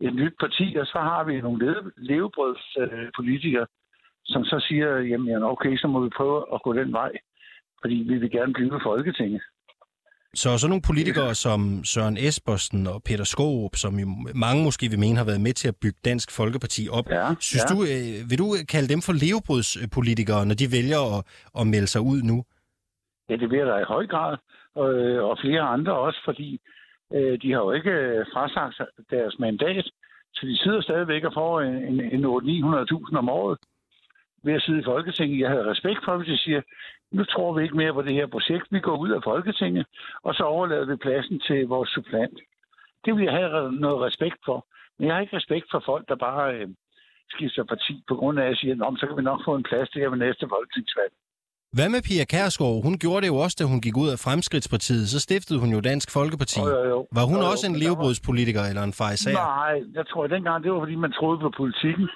et nyt parti, og så har vi nogle levebrødspolitikere, øh, som så siger, jamen okay, så må vi prøve at gå den vej, fordi vi vil gerne blive Folketinget. Så så nogle politikere som Søren Espersen og Peter Skåb, som jo mange måske vil mene har været med til at bygge Dansk Folkeparti op. Ja, Synes ja. du, øh, vil du kalde dem for levebrødspolitikere, når de vælger at, at melde sig ud nu? Ja, det jeg da i høj grad, og, og flere andre også, fordi øh, de har jo ikke øh, frasagt deres mandat, så de sidder stadigvæk og får en, en, en 800-900.000 om året ved at sidde i Folketinget. Jeg havde respekt for, hvis de siger, nu tror vi ikke mere på det her projekt. Vi går ud af Folketinget, og så overlader vi pladsen til vores supplant. Det vil jeg have noget respekt for. Men jeg har ikke respekt for folk, der bare øh, skifter parti på grund af, at jeg siger, så kan vi nok få en plads til her ved næste folketingsvalg. Hvad med Pia Kærsgaard? Hun gjorde det jo også, da hun gik ud af Fremskridtspartiet. Så stiftede hun jo Dansk Folkeparti. Jo, jo, jo. Var hun Jo, jo, også en levebrødspolitiker eller en fejsager? Nej, jeg tror, at dengang, det var fordi, man troede på politikken.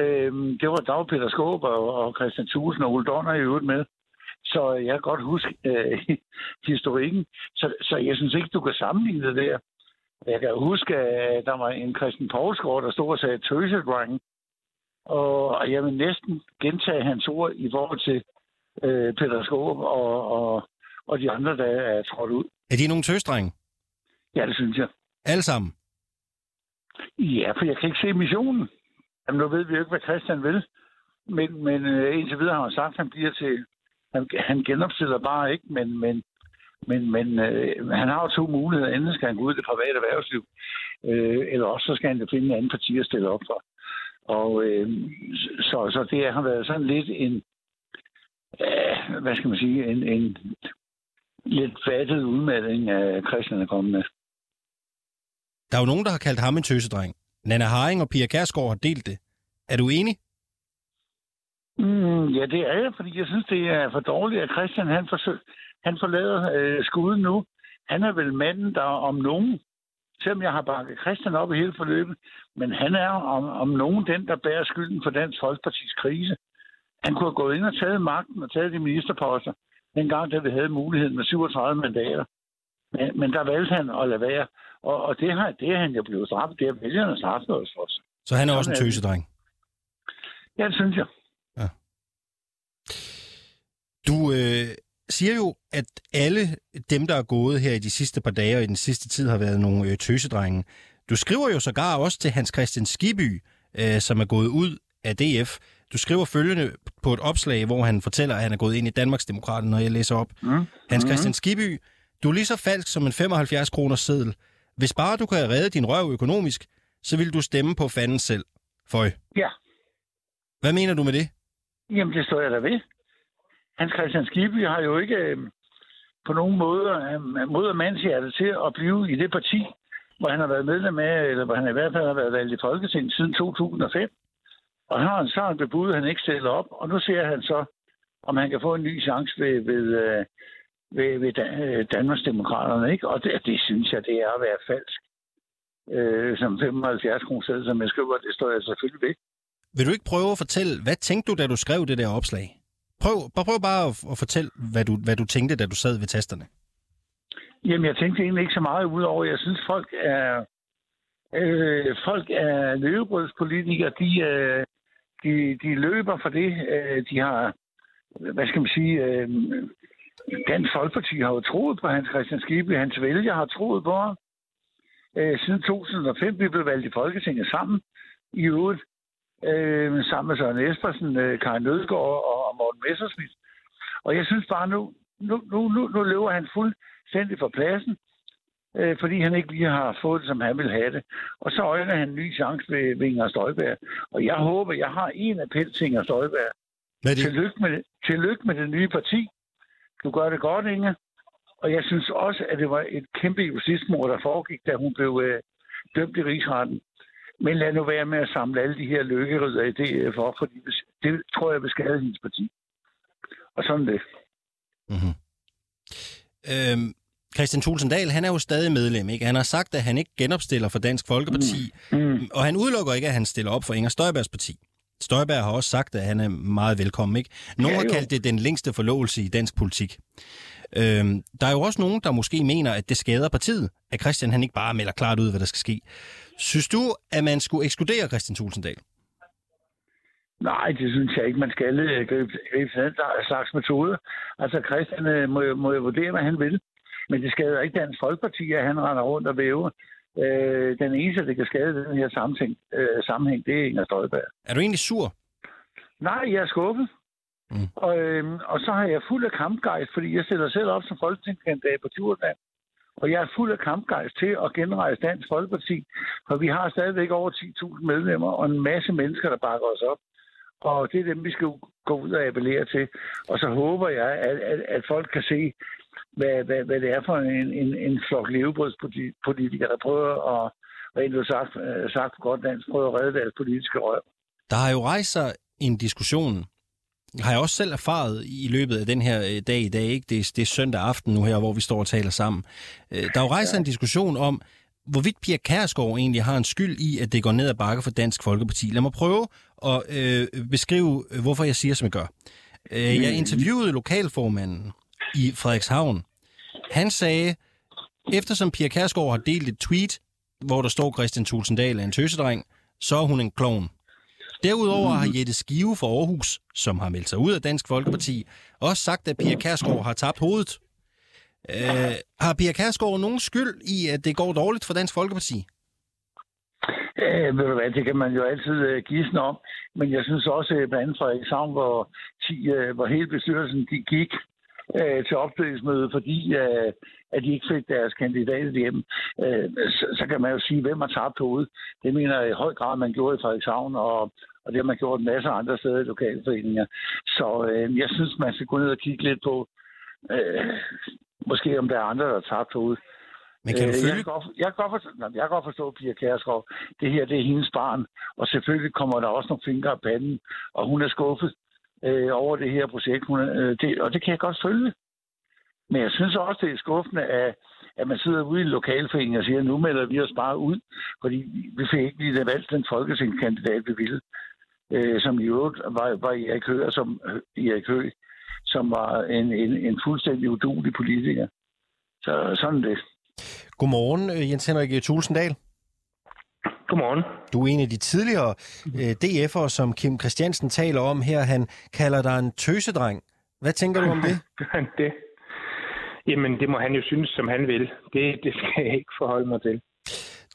Øhm, det var Dag Peter Skåb og, og Christian Thusen og Ole Donner i øvrigt med. Så jeg kan godt huske øh, [laughs] historikken. Så, så jeg synes ikke, du kan sammenligne det der. Jeg kan huske, at der var en Christian Poulsgaard, der stod og sagde tøsedreng. Og, og jeg vil næsten gentage hans ord i forhold til øh, Peter Skåb og, og, og de andre, der er trådt ud. Er de nogle tøsdrenge? Ja, det synes jeg. Alle sammen? Ja, for jeg kan ikke se missionen. Jamen, nu ved vi jo ikke, hvad Christian vil. Men, men øh, indtil videre har han sagt, at han bliver til... Han, han genopstiller bare ikke, men, men, men, men øh, han har jo to muligheder. Enten skal han gå ud i det private erhvervsliv, øh, eller også så skal han finde en anden parti at stille op for. Og øh, så, så det har været sådan lidt en... Øh, hvad skal man sige? En, en lidt fattet udmelding af Christian er kommet med. Der er jo nogen, der har kaldt ham en tøsedreng. Nana Haring og Pia Kærsgaard har delt det. Er du enig? Mm, ja, det er jeg, fordi jeg synes, det er for dårligt, at Christian han, forsøg, han forlader øh, skuden nu. Han er vel manden, der om nogen, selvom jeg har bakket Christian op i hele forløbet, men han er om, om nogen den, der bærer skylden for Dansk Folkepartis krise. Han kunne have gået ind og taget magten og taget de ministerposter, dengang, da vi havde muligheden med 37 mandater. Men, men der valgte han at lade være. Og, og det, har, det er han jo blevet straffet. Det er vælgerne straffet os for. Så han er også en tøsedreng. Ja, det synes jeg. Du øh, siger jo, at alle dem, der er gået her i de sidste par dage og i den sidste tid, har været nogle øh, tøsedrenge. Du skriver jo sågar også til Hans Christian Skiby, øh, som er gået ud af DF. Du skriver følgende på et opslag, hvor han fortæller, at han er gået ind i Danmarksdemokraterne, når jeg læser op. Mm. Hans Christian Skiby, du er lige så falsk som en 75 kroners seddel. Hvis bare du kan redde din røv økonomisk, så vil du stemme på fanden selv. Føj. Ja. Hvad mener du med det? Jamen, det står jeg da ved. Hans Christian Skibby har jo ikke øh, på nogen måde øh, mod mandshjertet til at blive i det parti, hvor han har været medlem af, eller hvor han i hvert fald har været valgt i Folketinget siden 2005. Og han har en sådan bebud, han ikke stiller op, og nu ser han så, om han kan få en ny chance ved, ved, øh, ved, ved Danmarksdemokraterne, ikke? Og det, det synes jeg, det er at være falsk. Øh, som 75 kroner som jeg skriver, det står jeg selvfølgelig ved. Vil du ikke prøve at fortælle, hvad tænkte du, da du skrev det der opslag? Prøv, bare prøv bare at, at fortælle, hvad du, hvad du tænkte, da du sad ved tasterne. Jamen, jeg tænkte egentlig ikke så meget udover. Jeg synes, folk er, øh, folk er løbebrødspolitikere. De, øh, de, de løber for det. Øh, de har, hvad skal man sige, øh, Dansk Folkeparti har jo troet på Hans Christian Skibby. Hans vælger har troet på ham. Øh, siden 2005 vi blev valgt i Folketinget sammen i øvrigt. Øh, sammen med Søren Espersen, øh, Karin Nødgaard og Morten Messersmith. Og jeg synes bare nu, nu, nu, nu, nu løber han fuldstændig fra pladsen, øh, fordi han ikke lige har fået det, som han vil have det. Og så øjner han en ny chance ved, ved Inger Støjberg. Og jeg håber, jeg har en appel til Inger Støjberg. Hvad er det? Tillykke med, tillykke med det nye parti. Du gør det godt, Inger. Og jeg synes også, at det var et kæmpe justitsmord, der foregik, da hun blev øh, dømt i rigsretten. Men lad nu være med at samle alle de her lykkerider i DF op, fordi det tror jeg vil skade hendes parti. Og sådan det. Mm-hmm. Øhm, Christian Tulsendal, han er jo stadig medlem, ikke? Han har sagt, at han ikke genopstiller for Dansk Folkeparti, Mm. og han udelukker ikke, at han stiller op for Inger Støjbergs parti. Støjberg har også sagt, at han er meget velkommen, ikke? Nogle Ja, har kaldt det den længste forlovelse i dansk politik. Øhm, der er jo også nogen, der måske mener, at det skader partiet, at Christian han ikke bare melder klart ud, hvad der skal ske. Synes du, at man skulle ekskludere Christian Tulsendal? Nej, det synes jeg ikke, man skal gribe, gribe til den slags metode. Altså, Christian øh, må, må jo vurdere, hvad han vil. Men det skader ikke Dansk Folkeparti, at han render rundt og væver. Øh, den eneste, det kan skade den her sammenhæng, øh, sammenhæng, det er Inger Støjberg. Er du egentlig sur? Nej, jeg er skuffet. Mm. Og, øhm, og så har jeg fuld af kampgejst, fordi jeg stiller selv op som folketingskandidat på Djursland. Og jeg er fuld af kampgejst til at genrejse Dansk Folkeparti, for vi har stadigvæk over 10.000 medlemmer og en masse mennesker, der bakker os op. Og det er dem, vi skal gå ud og appellere til. Og så håber jeg, at, at, at folk kan se, hvad, hvad, hvad det er for en, en, en flok levebrødspolitikere, der prøver at, rent ud sagt, øh, sagt godt dansk, prøver at redde deres politiske røv. Der har jo rejst sig en diskussion har jeg også selv erfaret i løbet af den her øh, dag i dag. Ikke? Det, er, det er søndag aften nu her, hvor vi står og taler sammen. Øh, der er jo rejst ja. en diskussion om, hvorvidt Pia Kærsgaard egentlig har en skyld i, at det går ned ad bakke for Dansk Folkeparti. Lad mig prøve at øh, beskrive, hvorfor jeg siger, som jeg gør. Øh, jeg mm. interviewede lokalformanden i Frederikshavn. Han sagde, eftersom Pia Kærsgaard har delt et tweet, hvor der står Christian Tulsendal er en tøsedreng, så er hun en klovn. Derudover har Jette Skive fra Aarhus, som har meldt sig ud af Dansk Folkeparti, også sagt, at Pia Kærsgaard har tabt hovedet. Øh, har Pia Kærsgaard nogen skyld i, at det går dårligt for Dansk Folkeparti? Øh, ved du hvad, det kan man jo altid uh, gisne om. Men jeg synes også, at blandt andet Frederikshavn, hvor, 10, uh, hvor hele bestyrelsen de gik uh, til opstillingsmøde, fordi uh, at de ikke fik deres kandidat hjem, uh, så, så kan man jo sige, hvem har tabt hovedet. Det mener jeg i høj grad, man gjorde i Frederikshavn, og, og det har man gjort en masse andre steder i lokalforeninger. Så uh, jeg synes, man skal gå ned og kigge lidt på, uh, måske om der er andre, der har tabt hovedet. Men kan du følge... jeg, kan godt, jeg, kan godt forstå, jeg kan godt forstå, Pia Kærsgaard. Det her, det er hendes barn. Og selvfølgelig kommer der også nogle fingre af panden. Og hun er skuffet øh, over det her projekt. Hun, øh, det, og det kan jeg godt følge. Men jeg synes også, det er skuffende, at, at man sidder ude i lokalforeningen og siger, nu melder vi os bare ud, fordi vi fik ikke lige valgt den folketingskandidat, vi ville. Øh, som i øvrigt var, var Erik Høgh, som, Erik Høgh, som var en, en, en fuldstændig udulig politiker. Så sådan det. Godmorgen, øh, Jens Henrik Tulsendal. Godmorgen. Du er en af de tidligere øh, DF'ere, som Kim Christiansen taler om her. Han kalder dig en tøsedreng. Hvad tænker du om det? [laughs] det? Jamen, det må han jo synes, som han vil. Det, det skal jeg ikke forholde mig til.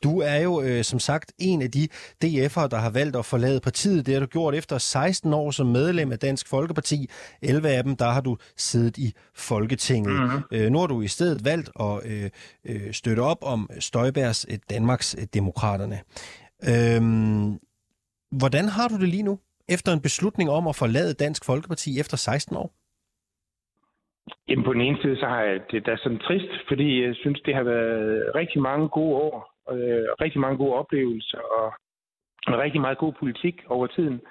Du er jo øh, som sagt en af de DF'ere, der har valgt at forlade partiet. Det har du gjort efter 16 år som medlem af Dansk Folkeparti. 11 af dem, der har du siddet i Folketinget. Mm-hmm. Øh, nu har du i stedet valgt at øh, øh, støtte op om Støjbærs øh, Danmarks øh, Demokraterne. Øh, hvordan har du det lige nu, efter en beslutning om at forlade Dansk Folkeparti efter 16 år? Jamen på den ene side, så har jeg det da sådan trist, fordi jeg synes, det har været rigtig mange gode år øh, rigtig mange gode oplevelser og, og rigtig meget god politik over tiden.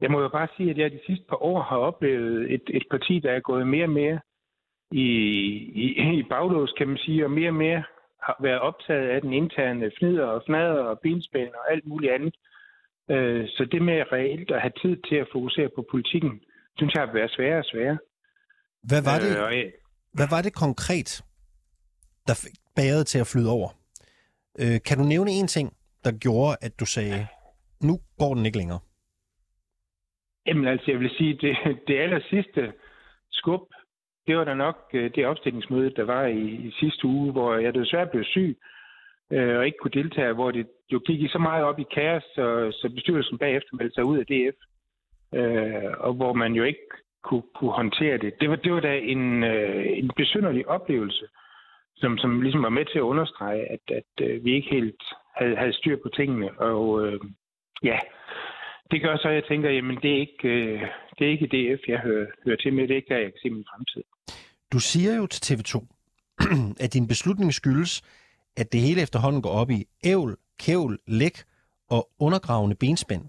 Jeg må jo bare sige, at jeg de sidste par år har oplevet et, et parti, der er gået mere og mere i, i, i baglås, kan man sige, og mere og mere har været optaget af den interne fnider og fnader og benspænd og alt muligt andet. Øh, så det med reelt at have tid til at fokusere på politikken, synes jeg har været sværere og sværere. Hvad var det, øh, hvad var det konkret, der fik bæret til at flyde over? Øh, kan du nævne en ting, der gjorde, at du sagde, nu går den ikke længere? Jamen altså, jeg vil sige, det, [laughs] det aller sidste skub, det var da nok øh, det opstillingsmøde, der var i, i sidste uge, hvor jeg desværre blev syg øh, og ikke kunne deltage, hvor det jo gik i så meget op i kaos, så, så bestyrelsen bagefter meldte sig ud af DF, øh, og hvor man jo ikke kunne, kunne håndtere det. Det var, det var da en, øh, en besynderlig oplevelse. Som, som ligesom var med til at understrege, at, at øh, vi ikke helt havde, havde styr på tingene. Og øh, ja, det gør så, at jeg tænker, jamen det er ikke, øh, det er ikke DF, jeg hører, hører til med. Det er ikke der, jeg kan se min fremtid. Du siger jo til TV2, [clears throat] at din beslutning skyldes, at det hele efterhånden går op i ævl, kævl, læk og undergravende benspænd.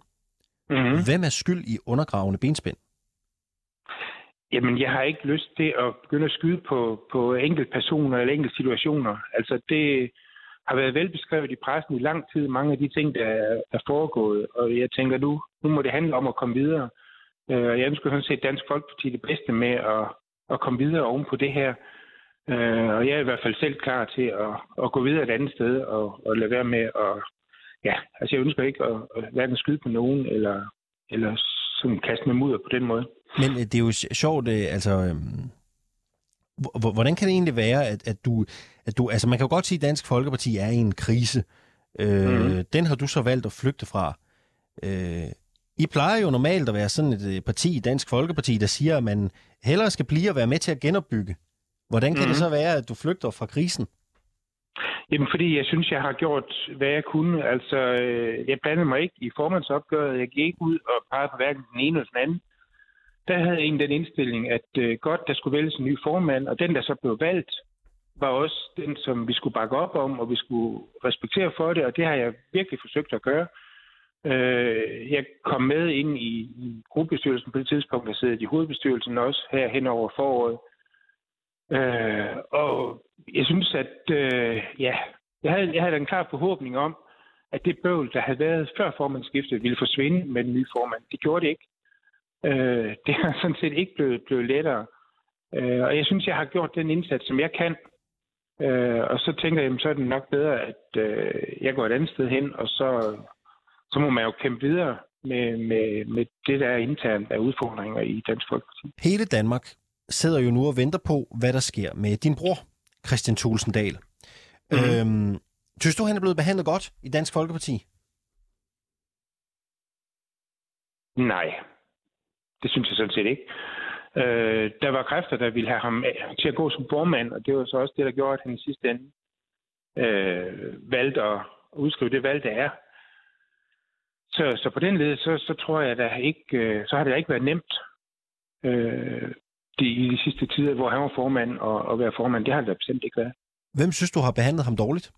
Mm-hmm. Hvem er skyld i undergravende benspænd? Jamen, jeg har ikke lyst til at begynde at skyde på, på enkelte personer eller enkelte situationer. Altså, det har været velbeskrevet i pressen i lang tid, mange af de ting, der er, er foregået. Og jeg tænker, nu, nu må det handle om at komme videre. Øh, og jeg ønsker sådan set Dansk Folkeparti det bedste med at, at komme videre oven på det her. Øh, og jeg er i hvert fald selv klar til at, at gå videre et andet sted og, og lade være med at... Ja, altså jeg ønsker ikke at, at hverken skyde på nogen eller, eller sådan kaste med mudder på den måde. Men øh, det er jo sjovt, øh, altså... Øhm, hvordan kan det egentlig være, at, at, du, at du... Altså, man kan jo godt sige, at Dansk Folkeparti er i en krise. Øh, mm. Den har du så valgt at flygte fra. Øh, I plejer jo normalt at være sådan et øh, parti, Dansk Folkeparti, der siger, at man hellere skal blive og være med til at genopbygge. Hvordan kan mm. det så være, at du flygter fra krisen? Jamen, fordi jeg synes, jeg har gjort, hvad jeg kunne. Altså, øh, jeg blandede mig ikke i formandsopgøret. Jeg gik ud og pegede på hverken den ene eller den anden der havde en den indstilling, at øh, godt, der skulle vælges en ny formand, og den, der så blev valgt, var også den, som vi skulle bakke op om, og vi skulle respektere for det, og det har jeg virkelig forsøgt at gøre. Øh, jeg kom med ind i, i gruppebestyrelsen på det tidspunkt, jeg sidder i hovedbestyrelsen også her hen over foråret. Øh, Øh, og jeg synes, at øh, ja, jeg havde, jeg havde en klar forhåbning om, at det bøvl, der havde været før formandskiftet, ville forsvinde med den nye formand. Det gjorde det ikke. Øh, det har [laughs] sådan set ikke blevet, blevet lettere. Øh, og jeg synes, jeg har gjort den indsats, som jeg kan. Øh, og så tænker jeg, så er det nok bedre, at øh, jeg går et andet sted hen, og så, så må man jo kæmpe videre med, med, med det, der er internt af udfordringer i Dansk Folkeparti. Hele Danmark sidder jo nu og venter på, hvad der sker med din bror, Christian Tulsendal. Mm. Øhm, synes du, han er blevet behandlet godt i Dansk Folkeparti? Nej, det synes jeg sådan set ikke. Øh, der var kræfter, der ville have ham til at gå som formand, og det var så også det, der gjorde, at han i sidste ende øh, valgte at udskrive det valg, der er. Så, så på den led, så, så tror jeg, at ikke, øh, så har det ikke været nemt øh, de, i de sidste tider, hvor han var formand og, og være formand. Det har det bestemt ikke været. Hvem synes du har behandlet ham dårligt?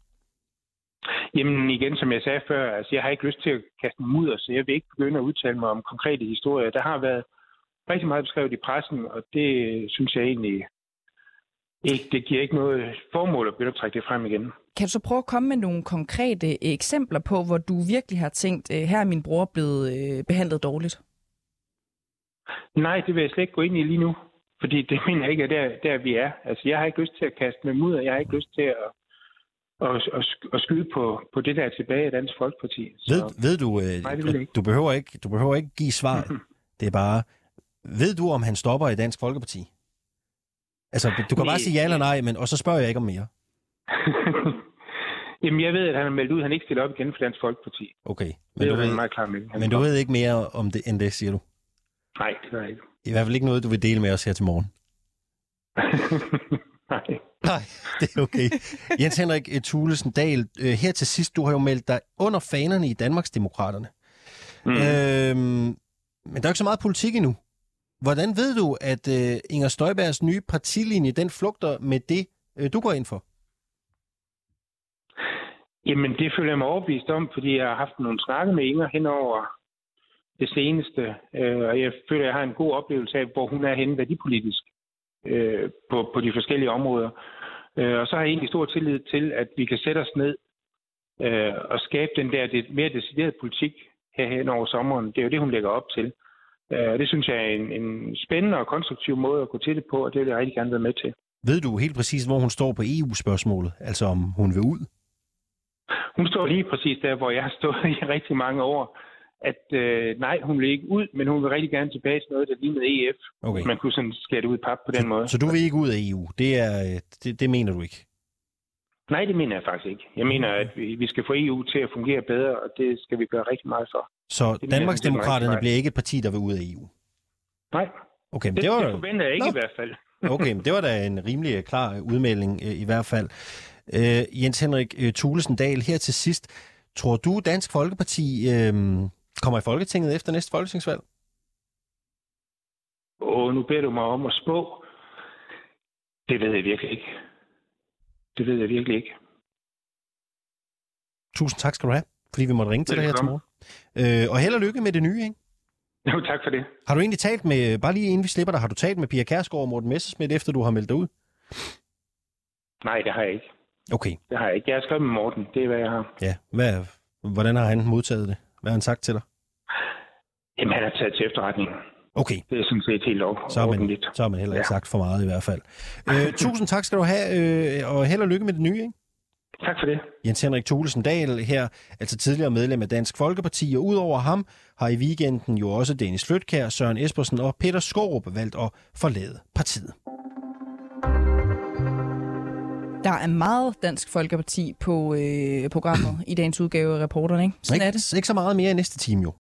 Jamen igen, som jeg sagde før, altså jeg har ikke lyst til at kaste mig ud, så jeg vil ikke begynde at udtale mig om konkrete historier. Der har været rigtig meget beskrevet i pressen, og det synes jeg egentlig ikke, det giver ikke noget formål at begynde at trække det frem igen. Kan du så prøve at komme med nogle konkrete eksempler på, hvor du virkelig har tænkt, øh, her er min bror blevet øh, behandlet dårligt? Nej, det vil jeg slet ikke gå ind i lige nu. Fordi det [laughs] mener jeg ikke er der, der vi er. Altså, jeg har ikke lyst til at kaste med mudder. Jeg har ikke lyst til at, at, at, at skyde på, på det, der er tilbage i Dansk Folkeparti. Så, ved, ved du, øh, nej, det ikke. du, behøver ikke, du behøver ikke give svar. [laughs] det er bare, ved du, om han stopper i Dansk Folkeparti? Altså, du kan nej, bare sige ja eller nej, men, og så spørger jeg ikke om mere. [laughs] Jamen, jeg ved, at han har meldt ud, at han ikke stiller op igen for Dansk Folkeparti. Okay. Men det er du ved, meget klar med. Men du ved ikke mere om det, end det, siger du? Nej, det ved jeg ikke. I hvert fald ikke noget, du vil dele med os her til morgen. [laughs] Nej. Nej, det er okay. Jens Henrik eh, Thulesen Dahl, eh, her til sidst, du har jo meldt dig under fanerne i Danmarksdemokraterne. Mm. Øhm, men der er ikke så meget politik endnu. Hvordan ved du, at uh, Inger Støjbergs nye partilinje, den flugter med det, uh, du går ind for? Jamen, det føler jeg mig overbevist om, fordi jeg har haft nogle snakke med Inger hen over det seneste, øh, og jeg føler, at jeg har en god oplevelse af, hvor hun er henne værdipolitisk øh, på, på de forskellige områder. Øh, og så har jeg egentlig stor tillid til, at vi kan sætte os ned øh, og skabe den der det mere deciderede politik hen over sommeren. Det er jo det, hun lægger op til. Øh, det synes jeg er en, en spændende og konstruktiv måde at gå til det på, og det vil jeg rigtig gerne være med til. Ved du helt præcis, hvor hun står på EU-spørgsmålet? Altså om hun vil ud? Hun står lige præcis der, hvor jeg har stået i rigtig mange år at øh, nej, hun vil ikke ud, men hun vil rigtig gerne tilbage til noget, der lignede EF. Okay. Man kunne sådan skære det ud i pap på den så, måde. Så du vil ikke ud af EU? Det, er, øh, det, det mener du ikke? Nej, det mener jeg faktisk ikke. Jeg mener, at vi, vi skal få EU til at fungere bedre, og det skal vi gøre rigtig meget for. Så det Danmarksdemokraterne bliver ikke et parti, der vil ud af EU? Nej, okay, men det, det, var... det forventer jeg ikke Nå. i hvert fald. [laughs] okay, men det var da en rimelig øh, klar udmelding øh, i hvert fald. Uh, Jens Henrik Thulesen Dahl, her til sidst. Tror du, Dansk Folkeparti uh, kommer i Folketinget efter næste folketingsvalg? Åh, nu beder du mig om at spå. Det ved jeg virkelig ikke. Det ved jeg virkelig ikke. Tusind tak skal du have, fordi vi måtte ringe til dig her til morgen. Øh, og held og lykke med det nye, ikke? Jo, tak for det. Har du egentlig talt med, bare lige inden vi slipper dig, har du talt med Pia Kærsgaard og Morten Messersmith, efter du har meldt dig ud? Nej, det har jeg ikke. Okay. Det har jeg ikke. Jeg har skrevet med Morten. Det er, hvad jeg har. Ja. Hvad, hvordan har han modtaget det? Hvad har han sagt til dig? Jamen, han har taget til efterretning. Okay. Det er sådan set helt lov. Så har man, så har man heller ikke ja. sagt for meget i hvert fald. Øh, tusind tak skal du have, øh, og held og lykke med det nye, ikke? Tak for det. Jens Henrik Thulesen Dahl her, altså tidligere medlem af Dansk Folkeparti, og udover ham har i weekenden jo også Dennis Flytkær, Søren Espersen og Peter Skorup valgt at forlade partiet. Der er meget Dansk Folkeparti på øh, programmet i dagens udgave af reporterne, ikke? Sådan ikke, er det. Ikke så meget mere i næste time jo.